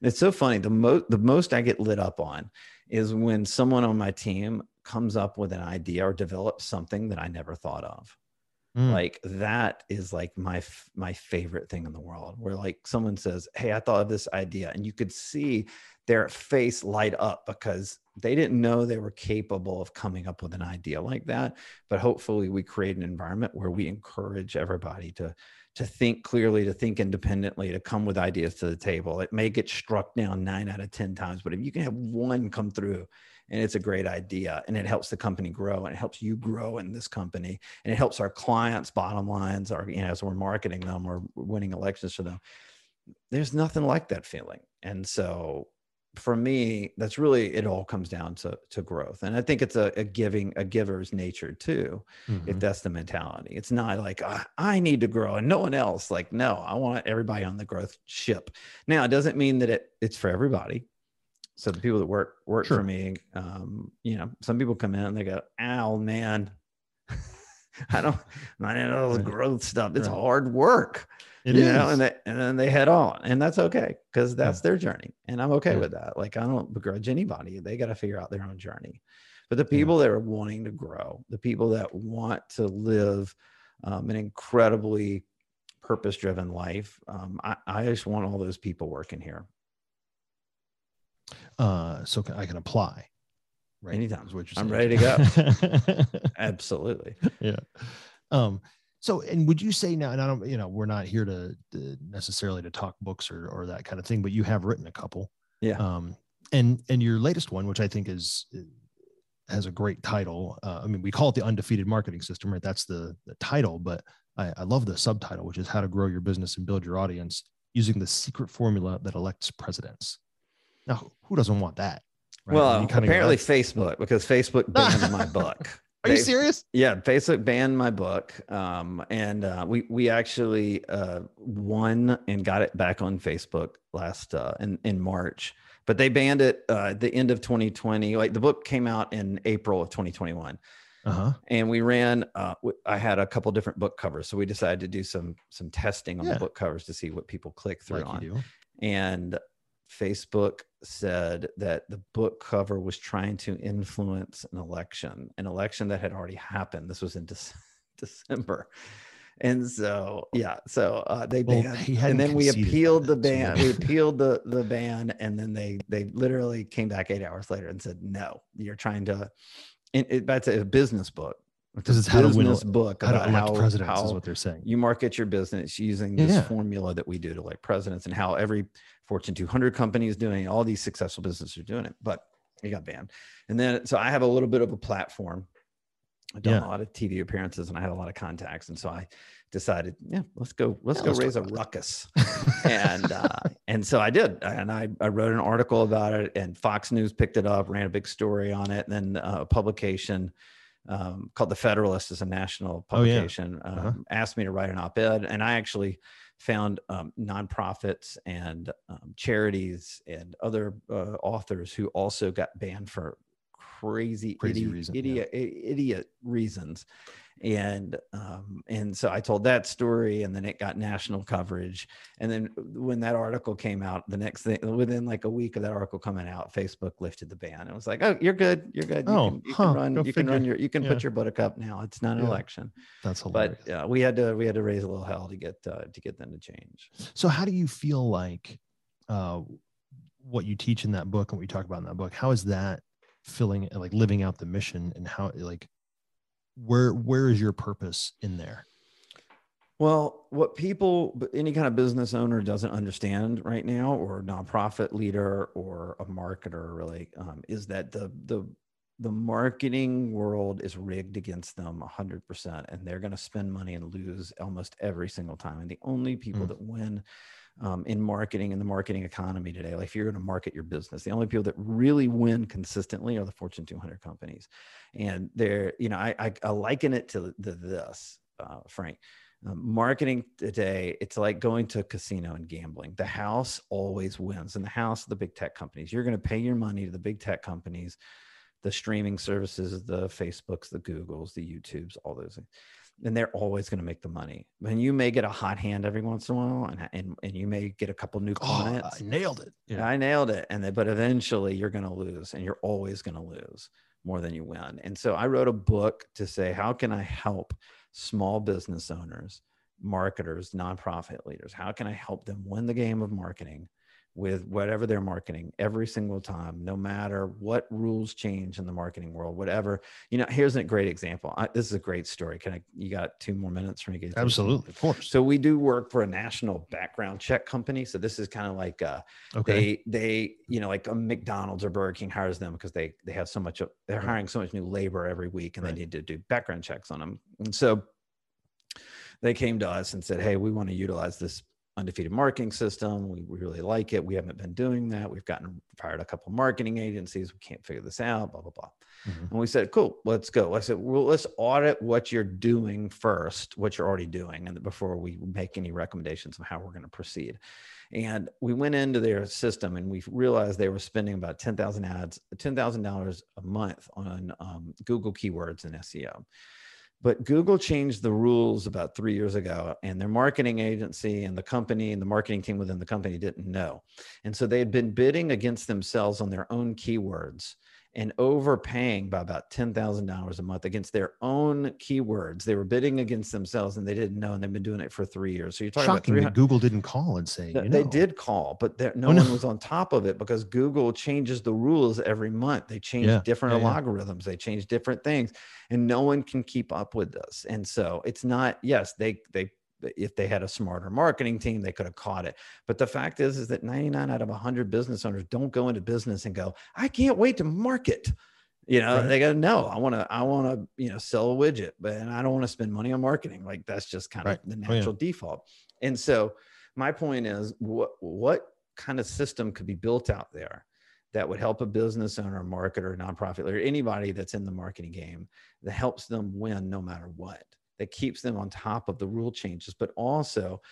And it's so funny the most the most i get lit up on is when someone on my team comes up with an idea or develops something that i never thought of Mm. like that is like my my favorite thing in the world where like someone says hey i thought of this idea and you could see their face light up because they didn't know they were capable of coming up with an idea like that but hopefully we create an environment where we encourage everybody to to think clearly to think independently to come with ideas to the table it may get struck down 9 out of 10 times but if you can have one come through and it's a great idea and it helps the company grow and it helps you grow in this company and it helps our clients bottom lines our you know as we're marketing them or winning elections for them. There's nothing like that feeling. And so for me that's really it all comes down to to growth. And i think it's a, a giving a giver's nature too if Mhm. that's the mentality. It's not like I, I need to grow and no one else. Like no i want everybody on the growth ship. Now it doesn't mean that it it's for everybody so the people that work work Sure. for me um you know some people come in and they go ow man <laughs> i don't i don't know the Right. growth stuff it's Right. hard work It you is. know and, they, and then they head on and that's okay because that's their journey and i'm okay Yeah. with that like i don't begrudge anybody they got to figure out their own journey but the Yeah. people that are wanting to grow the people that want to live um, an incredibly purpose driven life um, I, I just want all those people working here uh, so can, I can apply. Right. Anytime. is what you're I'm ready to go. <laughs> absolutely yeah. Um, so, and would you say now, and I don't, you know, we're not here to, to necessarily to talk books or, or that kind of thing, but you have written a couple. Yeah. Um, and, and your latest one, which I think is, has a great title. Uh, I mean, we call it the undefeated marketing system, right? That's the, the title, but I, I love the subtitle, which is how to grow your business and build your audience using the secret formula that elects presidents. Now, who doesn't want that? right? well You kinda apparently "That's- facebook because facebook banned my <laughs> book are you serious? Yeah, Facebook banned my book, um, and uh, we we actually uh, won and got it back on Facebook last uh, in in March. But they banned it uh, at the end of 2020. Like the book came out in April of 2021, Uh-huh. and we ran. Uh, I had a couple different book covers, so we decided to do some some testing on Yeah. the book covers to see what people click through Like on and Facebook said that the book cover was trying to influence an election, an election that had already happened. This was in Dec- <laughs> December. And so, yeah, so uh, they Well, banned, and then we appealed the ban. We <laughs> appealed the the ban, and then they they literally came back eight hours later and said, "No, you're trying to." And it, that's a business book. Because it's how to win business a- book How to about elect how, presidents is how what they're saying. you market your business using this Yeah. formula that we do to like presidents and how every Fortune 200 company is doing it. All these successful businesses are doing it, but it got banned. And then, so I have a little bit of a platform. I've done Yeah. a lot of TV appearances and I had a lot of contacts. And so I decided, yeah, let's go, let's Yeah, go let's raise a ruckus. <laughs> and, uh, and so I did. And I, I wrote an article about it and Fox News picked it up, ran a big story on it. And then uh, a publication um, called The Federalist is a national Oh, yeah. publication, Uh-huh. um, asked me to write an op-ed. And I actually found um, nonprofits and um, charities and other uh, authors who also got banned for crazy, Crazy idiot, reason, idiot, idiot reasons and um, and so I told that story, and then it got national coverage. And then when that article came out, the next thing within like a week of that article coming out, Facebook lifted the ban. It was like, oh, you're good, you're good. You Oh, can, you huh, can run, you can run your, you can Yeah. put your buttercup now. It's not an Yeah. election, That's hilarious. but uh, we had to we had to raise a little hell to get uh, to get them to change. So how do you feel like uh, what you teach in that book and what you talk about in that book? How is that filling like living out the mission and how like where where is your purpose in there? Well, what people, any kind of business owner doesn't understand right now, or nonprofit leader, or a marketer, really, um, is that the the the marketing world is rigged against them 100% and they're going to spend money and lose almost every single time and the only people Mm. that win um, in marketing in the marketing economy today. Like if you're going to market your business the only people that really win consistently are the fortune 200 companies. And they're you know i i, I liken it to the, this uh, frank. Um, marketing today it's like going to a casino and gambling. The house always wins. And the house of the big tech companies you're going to pay your money to the big tech companies the streaming services the facebooks the googles the youtubes all those things and they're always going to make the money and you may get a hot hand every once in a while and, and, and you may get a couple new Oh, clients I nailed it. Yeah. I nailed it. And then, but eventually you're going to lose and you're always going to lose more than you win. And so I wrote a book to say, how can I help small business owners, marketers, nonprofit leaders? How can I help them win the game of marketing with whatever they're marketing every single time, no matter what rules change in the marketing world, whatever, you know, here's a great example. I, this is a great story. Can I, you got two more minutes for me to get? Absolutely, of course. So we do work for a national background check company. So this is kind of like, uh, okay. they they you know like a mcdonald's or burger king hires them because they they have so much they're hiring so much new labor every week and Right. they need to do background checks on them and so they came to us and said hey we want to utilize this undefeated marketing system we, we really like it we haven't been doing that we've gotten fired a couple marketing agencies we can't figure this out blah blah blah Mhm. and we said, cool, let's go. I said, well, let's audit what you're doing first, what you're already doing, and before we make any recommendations of how we're going to proceed. And we went into their system and we realized they were spending about 10,000 ads, $10,000 a month on um, Google keywords and SEO. But Google changed the rules about three years ago, and their marketing agency and the company and the marketing team within the company didn't know. And so they had been bidding against themselves on their own keywords and overpaying by about $10,000 a month against their own keywords. They were bidding against themselves and they didn't know, and they've been doing it for three years. So you're talking about Shocking 300 that Google didn't call and say, no, you they did call, but there, no Oh, no. one was on top of it because Google changes the rules every month. They change Yeah, different yeah, yeah. algorithms, they change different things, and no one can keep up with this. And so it's not. Yes, they they if they had a smarter marketing team, they could have caught it. But the fact is, is that 99 out of 100 business owners don't go into business and go, I can't wait to market. You know, Right. they go, no, I want to, I want to, you know, sell a widget, but and I don't want to spend money on marketing. Like that's just kind Right. of the Oh, yeah. natural default. And so my point is what what kind of system could be built out there that would help a business owner, marketer, nonprofit, or anybody that's in the marketing game that helps them win no matter what, that keeps them on top of the rule changes, but also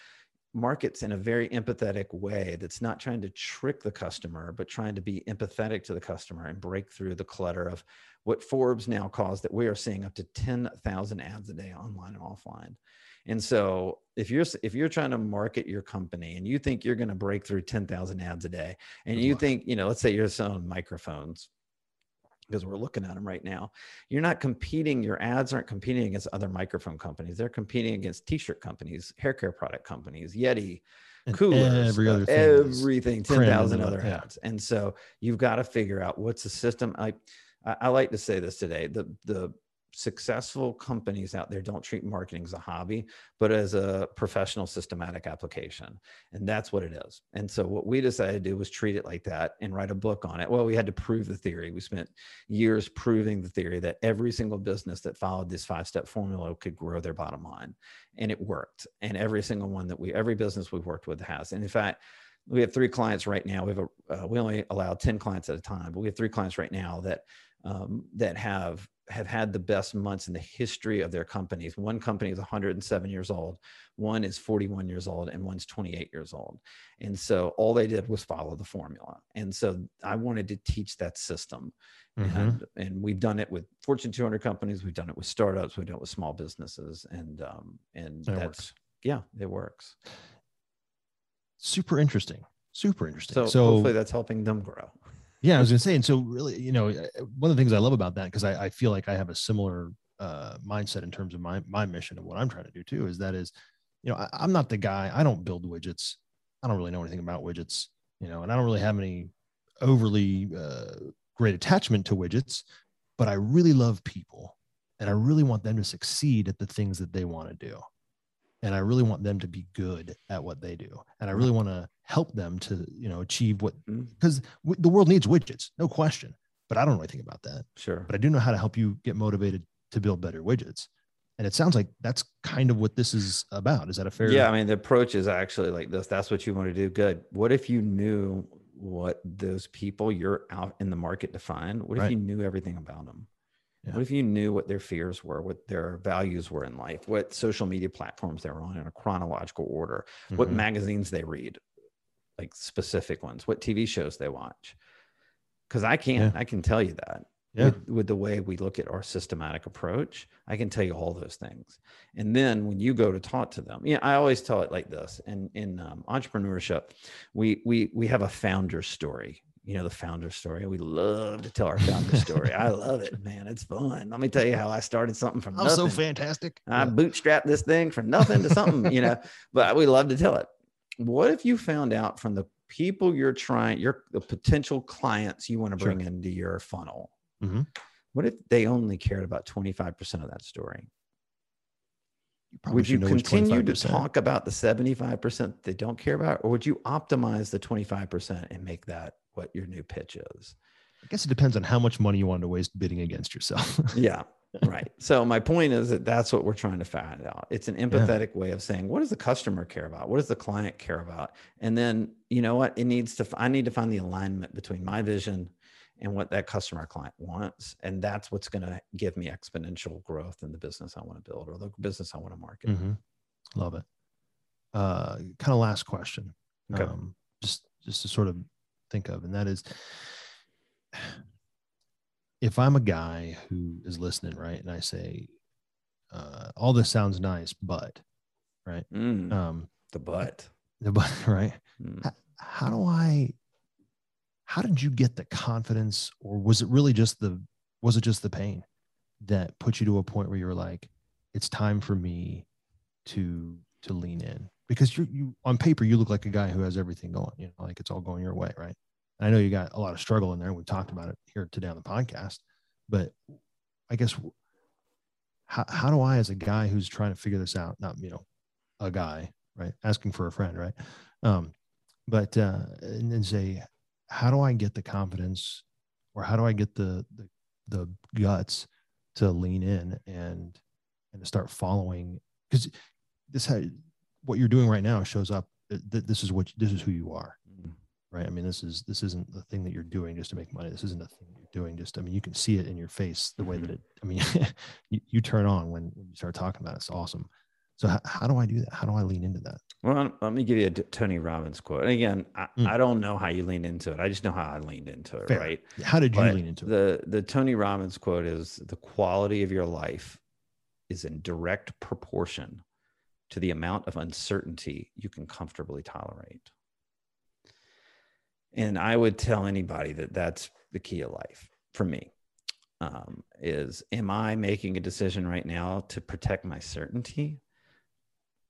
markets in a very empathetic way that's not trying to trick the customer, but trying to be empathetic to the customer and break through the clutter of what Forbes now calls that we are seeing up to 10,000 ads a day online and offline. And so if you're if you're trying to market your company and you think you're going to break through 10,000 ads a day and you think, you know, let's say you're selling microphones because we're looking at them right now. You're not competing, your ads aren't competing against other microphone companies. They're competing against t-shirt companies, hair care product companies, Yeti, and coolers, every other thing everything, crammed 10,000 other yeah. ads. And so you've got to figure out what's the system. I, I I like to say this today, the, the successful companies out there don't treat marketing as a hobby, but as a professional systematic application. And that's what it is. And so what we decided to do was treat it like that and write a book on it. Well, we had to prove the theory. We spent years proving the theory that every single business that followed this five step formula could grow their bottom line. And it worked. And every single one that we, every business we've worked with has. And in fact, we have three clients right now. We have a, uh, we only allow 10 clients at a time, but we have three clients right now that, um, that have have had the best months in the history of their companies. One company is 107 years old, one is 41 years old, and one's 28 years old. And so all they did was follow the formula. And so I wanted to teach that system. Mm-hmm. And, and we've done it with Fortune 200 companies, we've done it with startups, we've done it with small businesses, and um, and that's works. yeah, it works. Super interesting. Super interesting. So, so hopefully that's helping them grow. Yeah, I was gonna say, and so really, you know, uh, one of the things I love about that because I, I, feel like I have a similar uh, mindset in terms of my my mission and what I'm trying to do too. Is that is, you know, I, I'm not the guy. I don't build widgets. I don't really know anything about widgets, you know, and I don't really have any overly uh, great attachment to widgets, but I really love people, and I really want them to succeed at the things that they want to do and i really want them to be good at what they do and i really want to help them to you know achieve what because mm-hmm. w- the world needs widgets no question but i don't know anything about that. Sure. But i do know how to help you get motivated to build better widgets and it sounds like that's kind of what this is about. Is that a fair yeah i mean the approach is actually like this that's what you want to do good. What if you knew what those people you're out in the market to find what if right. you knew everything about them yeah. What if you knew what their fears were, what their values were in life, what social media platforms they're on in a chronological order, mm-hmm. what magazines they read, like specific ones, what TV shows they watch? Because I can't, yeah. I can tell you that. Yeah. With, with, the way we look at our systematic approach, I can tell you all those things. And then when you go to talk to them, yeah, I always tell it like this. And in um, entrepreneurship, we we we have a founder story you know the founder story. We love to tell our founder story. I <laughs> love it, man. It's fun. Let me tell you how I started something from. I'm nothing. so fantastic. I bootstrapped this thing from nothing to something, you know. <laughs> But we love to tell it. What if you found out from the people you're trying, your the potential clients you want to bring sure. into your funnel? Mm-hmm. What if they only cared about 25% of that story? You would you continue to talk about the 75% they don't care about, or would you optimize the 25% and make that what your new pitch is. I guess it depends on how much money you want to waste bidding against yourself. <laughs> yeah. Right. So my point is that that's what we're trying to find out. It's an empathetic yeah. way of saying, what does the customer care about? What does the client care about? And then, you know what? It needs to, I need to find the alignment between my vision and what that customer client wants. And that's what's going to give me exponential growth in the business I want to build or the business I want to market. Mm-hmm. Love it. Uh, kind of last question. Okay. Um, just, just to sort of think of, and that is if I'm a guy who is listening, right, and I say, uh, all this sounds nice, but, right, mm, um, the but, the but, <laughs> right, mm. how, how do I, how did you get the confidence, or was it really just the, was it just the pain that put you to a point where you're like, it's time for me to to lean in? Because you you on paper you look like a guy who has everything going you know like it's all going your way right? And i know you got a lot of struggle in there. We talked about it here today on the podcast but i guess how, how do i as a guy who's trying to figure this out not you know a guy right? Asking for a friend right? Um but uh and then say how do i get the confidence or how do i get the the, the guts to lean in and and to start following? Because this had what you're doing right now shows up that this is what this is who you are mm-hmm. right? I mean this is this isn't the thing that you're doing just to make money. This isn't the thing you're doing just i mean you can see it in your face the way that mm-hmm. it i mean <laughs> you, you turn on when, when you start talking about it. It's awesome so how, how, do i do that how do i lean into that well let me give you a tony robbins quote and again I, mm. I don't know how you lean into it i just know how i leaned into it Fair. right how did you but lean into the, it the the tony robbins quote is the quality of your life is in direct proportion to the amount of uncertainty you can comfortably tolerate. And I would tell anybody that that's the key of life for me. Um, is am I making a decision right now to protect my certainty?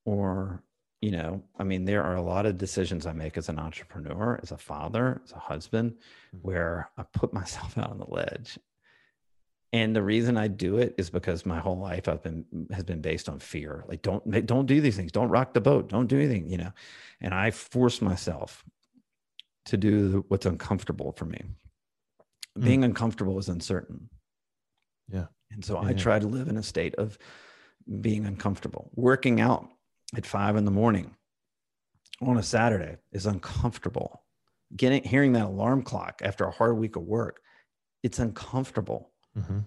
Or, you know, I mean, there are a lot of decisions I make as an entrepreneur, as a father, as a husband, mm-hmm. where I put <laughs> myself out on the ledge. And the reason i do it is because my whole life i've been has been based on fear. Like don't don't do these things. Don't rock the boat. Don't do anything you know. And i force myself to do what's uncomfortable for me. Mm. being uncomfortable is uncertain. Yeah. And so yeah, i try to live in a state of being uncomfortable working out at five in the morning on a saturday is uncomfortable getting hearing that alarm clock after a hard week of work it's uncomfortable Mm-hmm.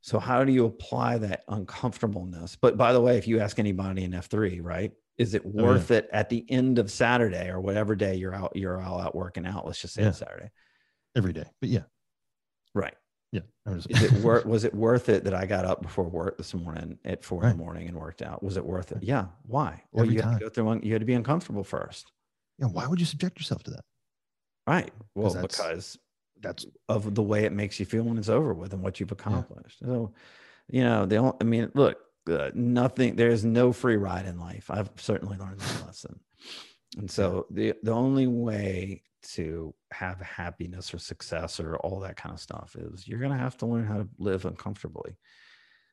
So how do you apply that uncomfortableness? But by the way, if you ask anybody in F3, right, is it worth oh, yeah. it at the end of Saturday or whatever day you're out, you're all out working out? Let's just say yeah. Saturday. Every day. But yeah. Right. Yeah. is it <laughs> worth was it worth it that I got up before work this morning at four right. in the morning and worked out? Was it worth it? Yeah. Why? Well, Every you time. had to go through one, you had to be uncomfortable first. Yeah. Why would you subject yourself to that? Right. Well, that's, because that's of the way it makes you feel when it's over with and what you've accomplished. Yeah. So, you know, they don't, I mean, look, uh, nothing, there's no free ride in life. I've certainly learned that lesson. And so the, the only way to have happiness or success or all that kind of stuff is you're going to have to learn how to live uncomfortably.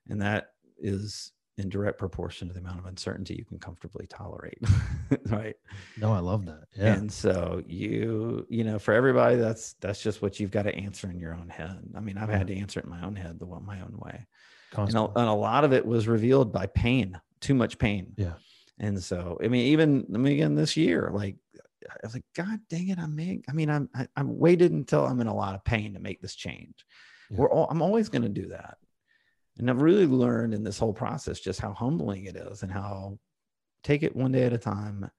And that is in direct proportion to the amount of uncertainty you can comfortably tolerate <laughs> right? No i love that. Yeah. And so you you know for everybody that's that's just what you've got to answer in your own head. I mean i've yeah. had to answer it in my own head the one my own way. And a, and a lot of it was revealed by pain too much pain. Yeah. And so i mean even i mean again this year like i was like god dang it i'm making i mean i'm I, i'm waited until i'm in a lot of pain to make this change yeah. we're all, i'm always going to do that and I've really learned in this whole process just how humbling it is and how take it one day at a time,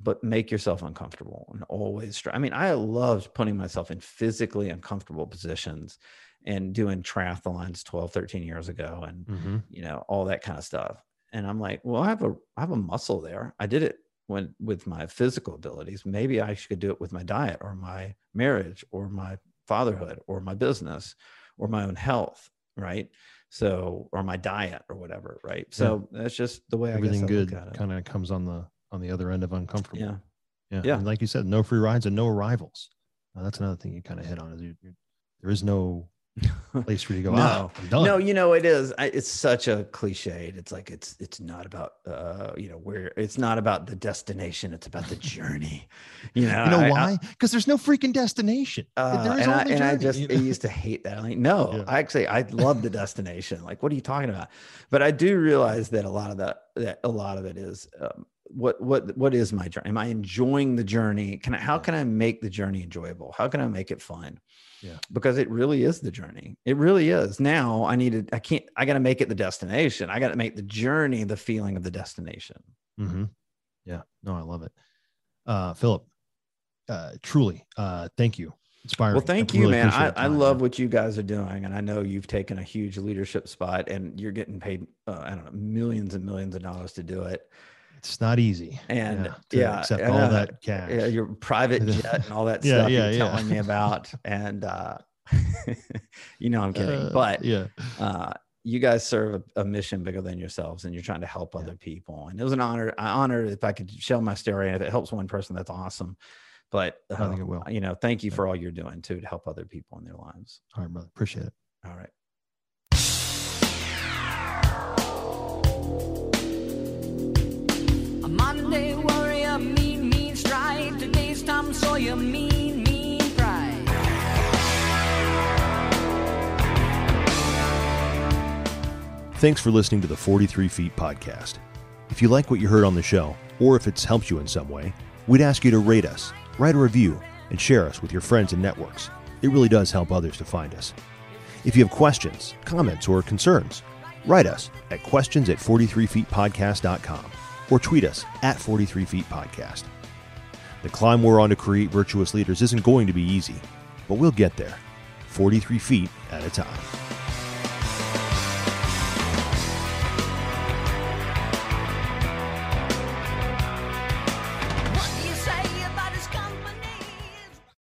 but make yourself uncomfortable and always try. I mean, I loved putting myself in physically uncomfortable positions and doing triathlons 12, 13 years ago and, mm-hmm. you know, all that kind of stuff. And I'm like, well, I have a, I have a muscle there. I did it when with my physical abilities. Maybe I should do it with my diet or my marriage or my fatherhood or my business or my own health. Right so, or my diet or whatever, right? So yeah. that's just the way everything I good kind of comes on the on the other end of uncomfortable. Yeah, yeah, yeah. And like you said, no free rides and no arrivals. Uh, that's another thing you kind of hit on is you, there is no place for you to go. no, ah, no, you know it is. I, it's such a cliche. It's like it's it's not about uh you know where it's not about the destination. It's about the journey. <laughs> You know, you know I, why? Because there's no freaking destination. Uh, and, I, and I, just? I used to hate that. I'm like, no, <laughs> yeah. I actually I love the destination. Like, what are you talking about? But I do realize that a lot of that that a lot of it is. Um, what what what is my journey? Am I enjoying the journey? Can I how can I make the journey enjoyable? How can I make it fun? Yeah. Because it really is the journey. It really is. Now I needed, I can't, I got to make it the destination. I got to make the journey the feeling of the destination. Mm-hmm. Yeah. No, I love it. Uh, Philip, uh, truly, uh, thank you. Inspiring. Well, thank I you, really man. I, I love what you guys are doing. And I know you've taken a huge leadership spot and you're getting paid, uh, I don't know, millions and millions of dollars to do it it's not easy. And yeah, yeah accept all that cash. Yeah, your private <laughs> jet and all that yeah, stuff yeah, you're telling me about. <laughs> And uh <laughs> you know I'm kidding. Uh, but yeah. Uh you guys serve a, a, mission bigger than yourselves and you're trying to help other people. And it was an honor. I honored if I could share my story. And if it helps one person, that's awesome. But uh, I think it will. You know, thank you for all you're doing too to help other people in their lives. All right, brother. Appreciate it. All right. Monday warrior, mean, mean stride. Today's Tom Sawyer, mean, mean pride. Thanks for listening to the 43 Feet podcast. If you like what you heard on the show, or if it's helped you in some way, we'd ask you to rate us, write a review, and share us with your friends and networks. It really does help others to find us. If you have questions, comments, or concerns, write us at questions at 43feetpodcast.com or tweet us at 43 Feet Podcast. The climb we're on to create virtuous leaders isn't going to be easy, but we'll get there, 43 feet at a time.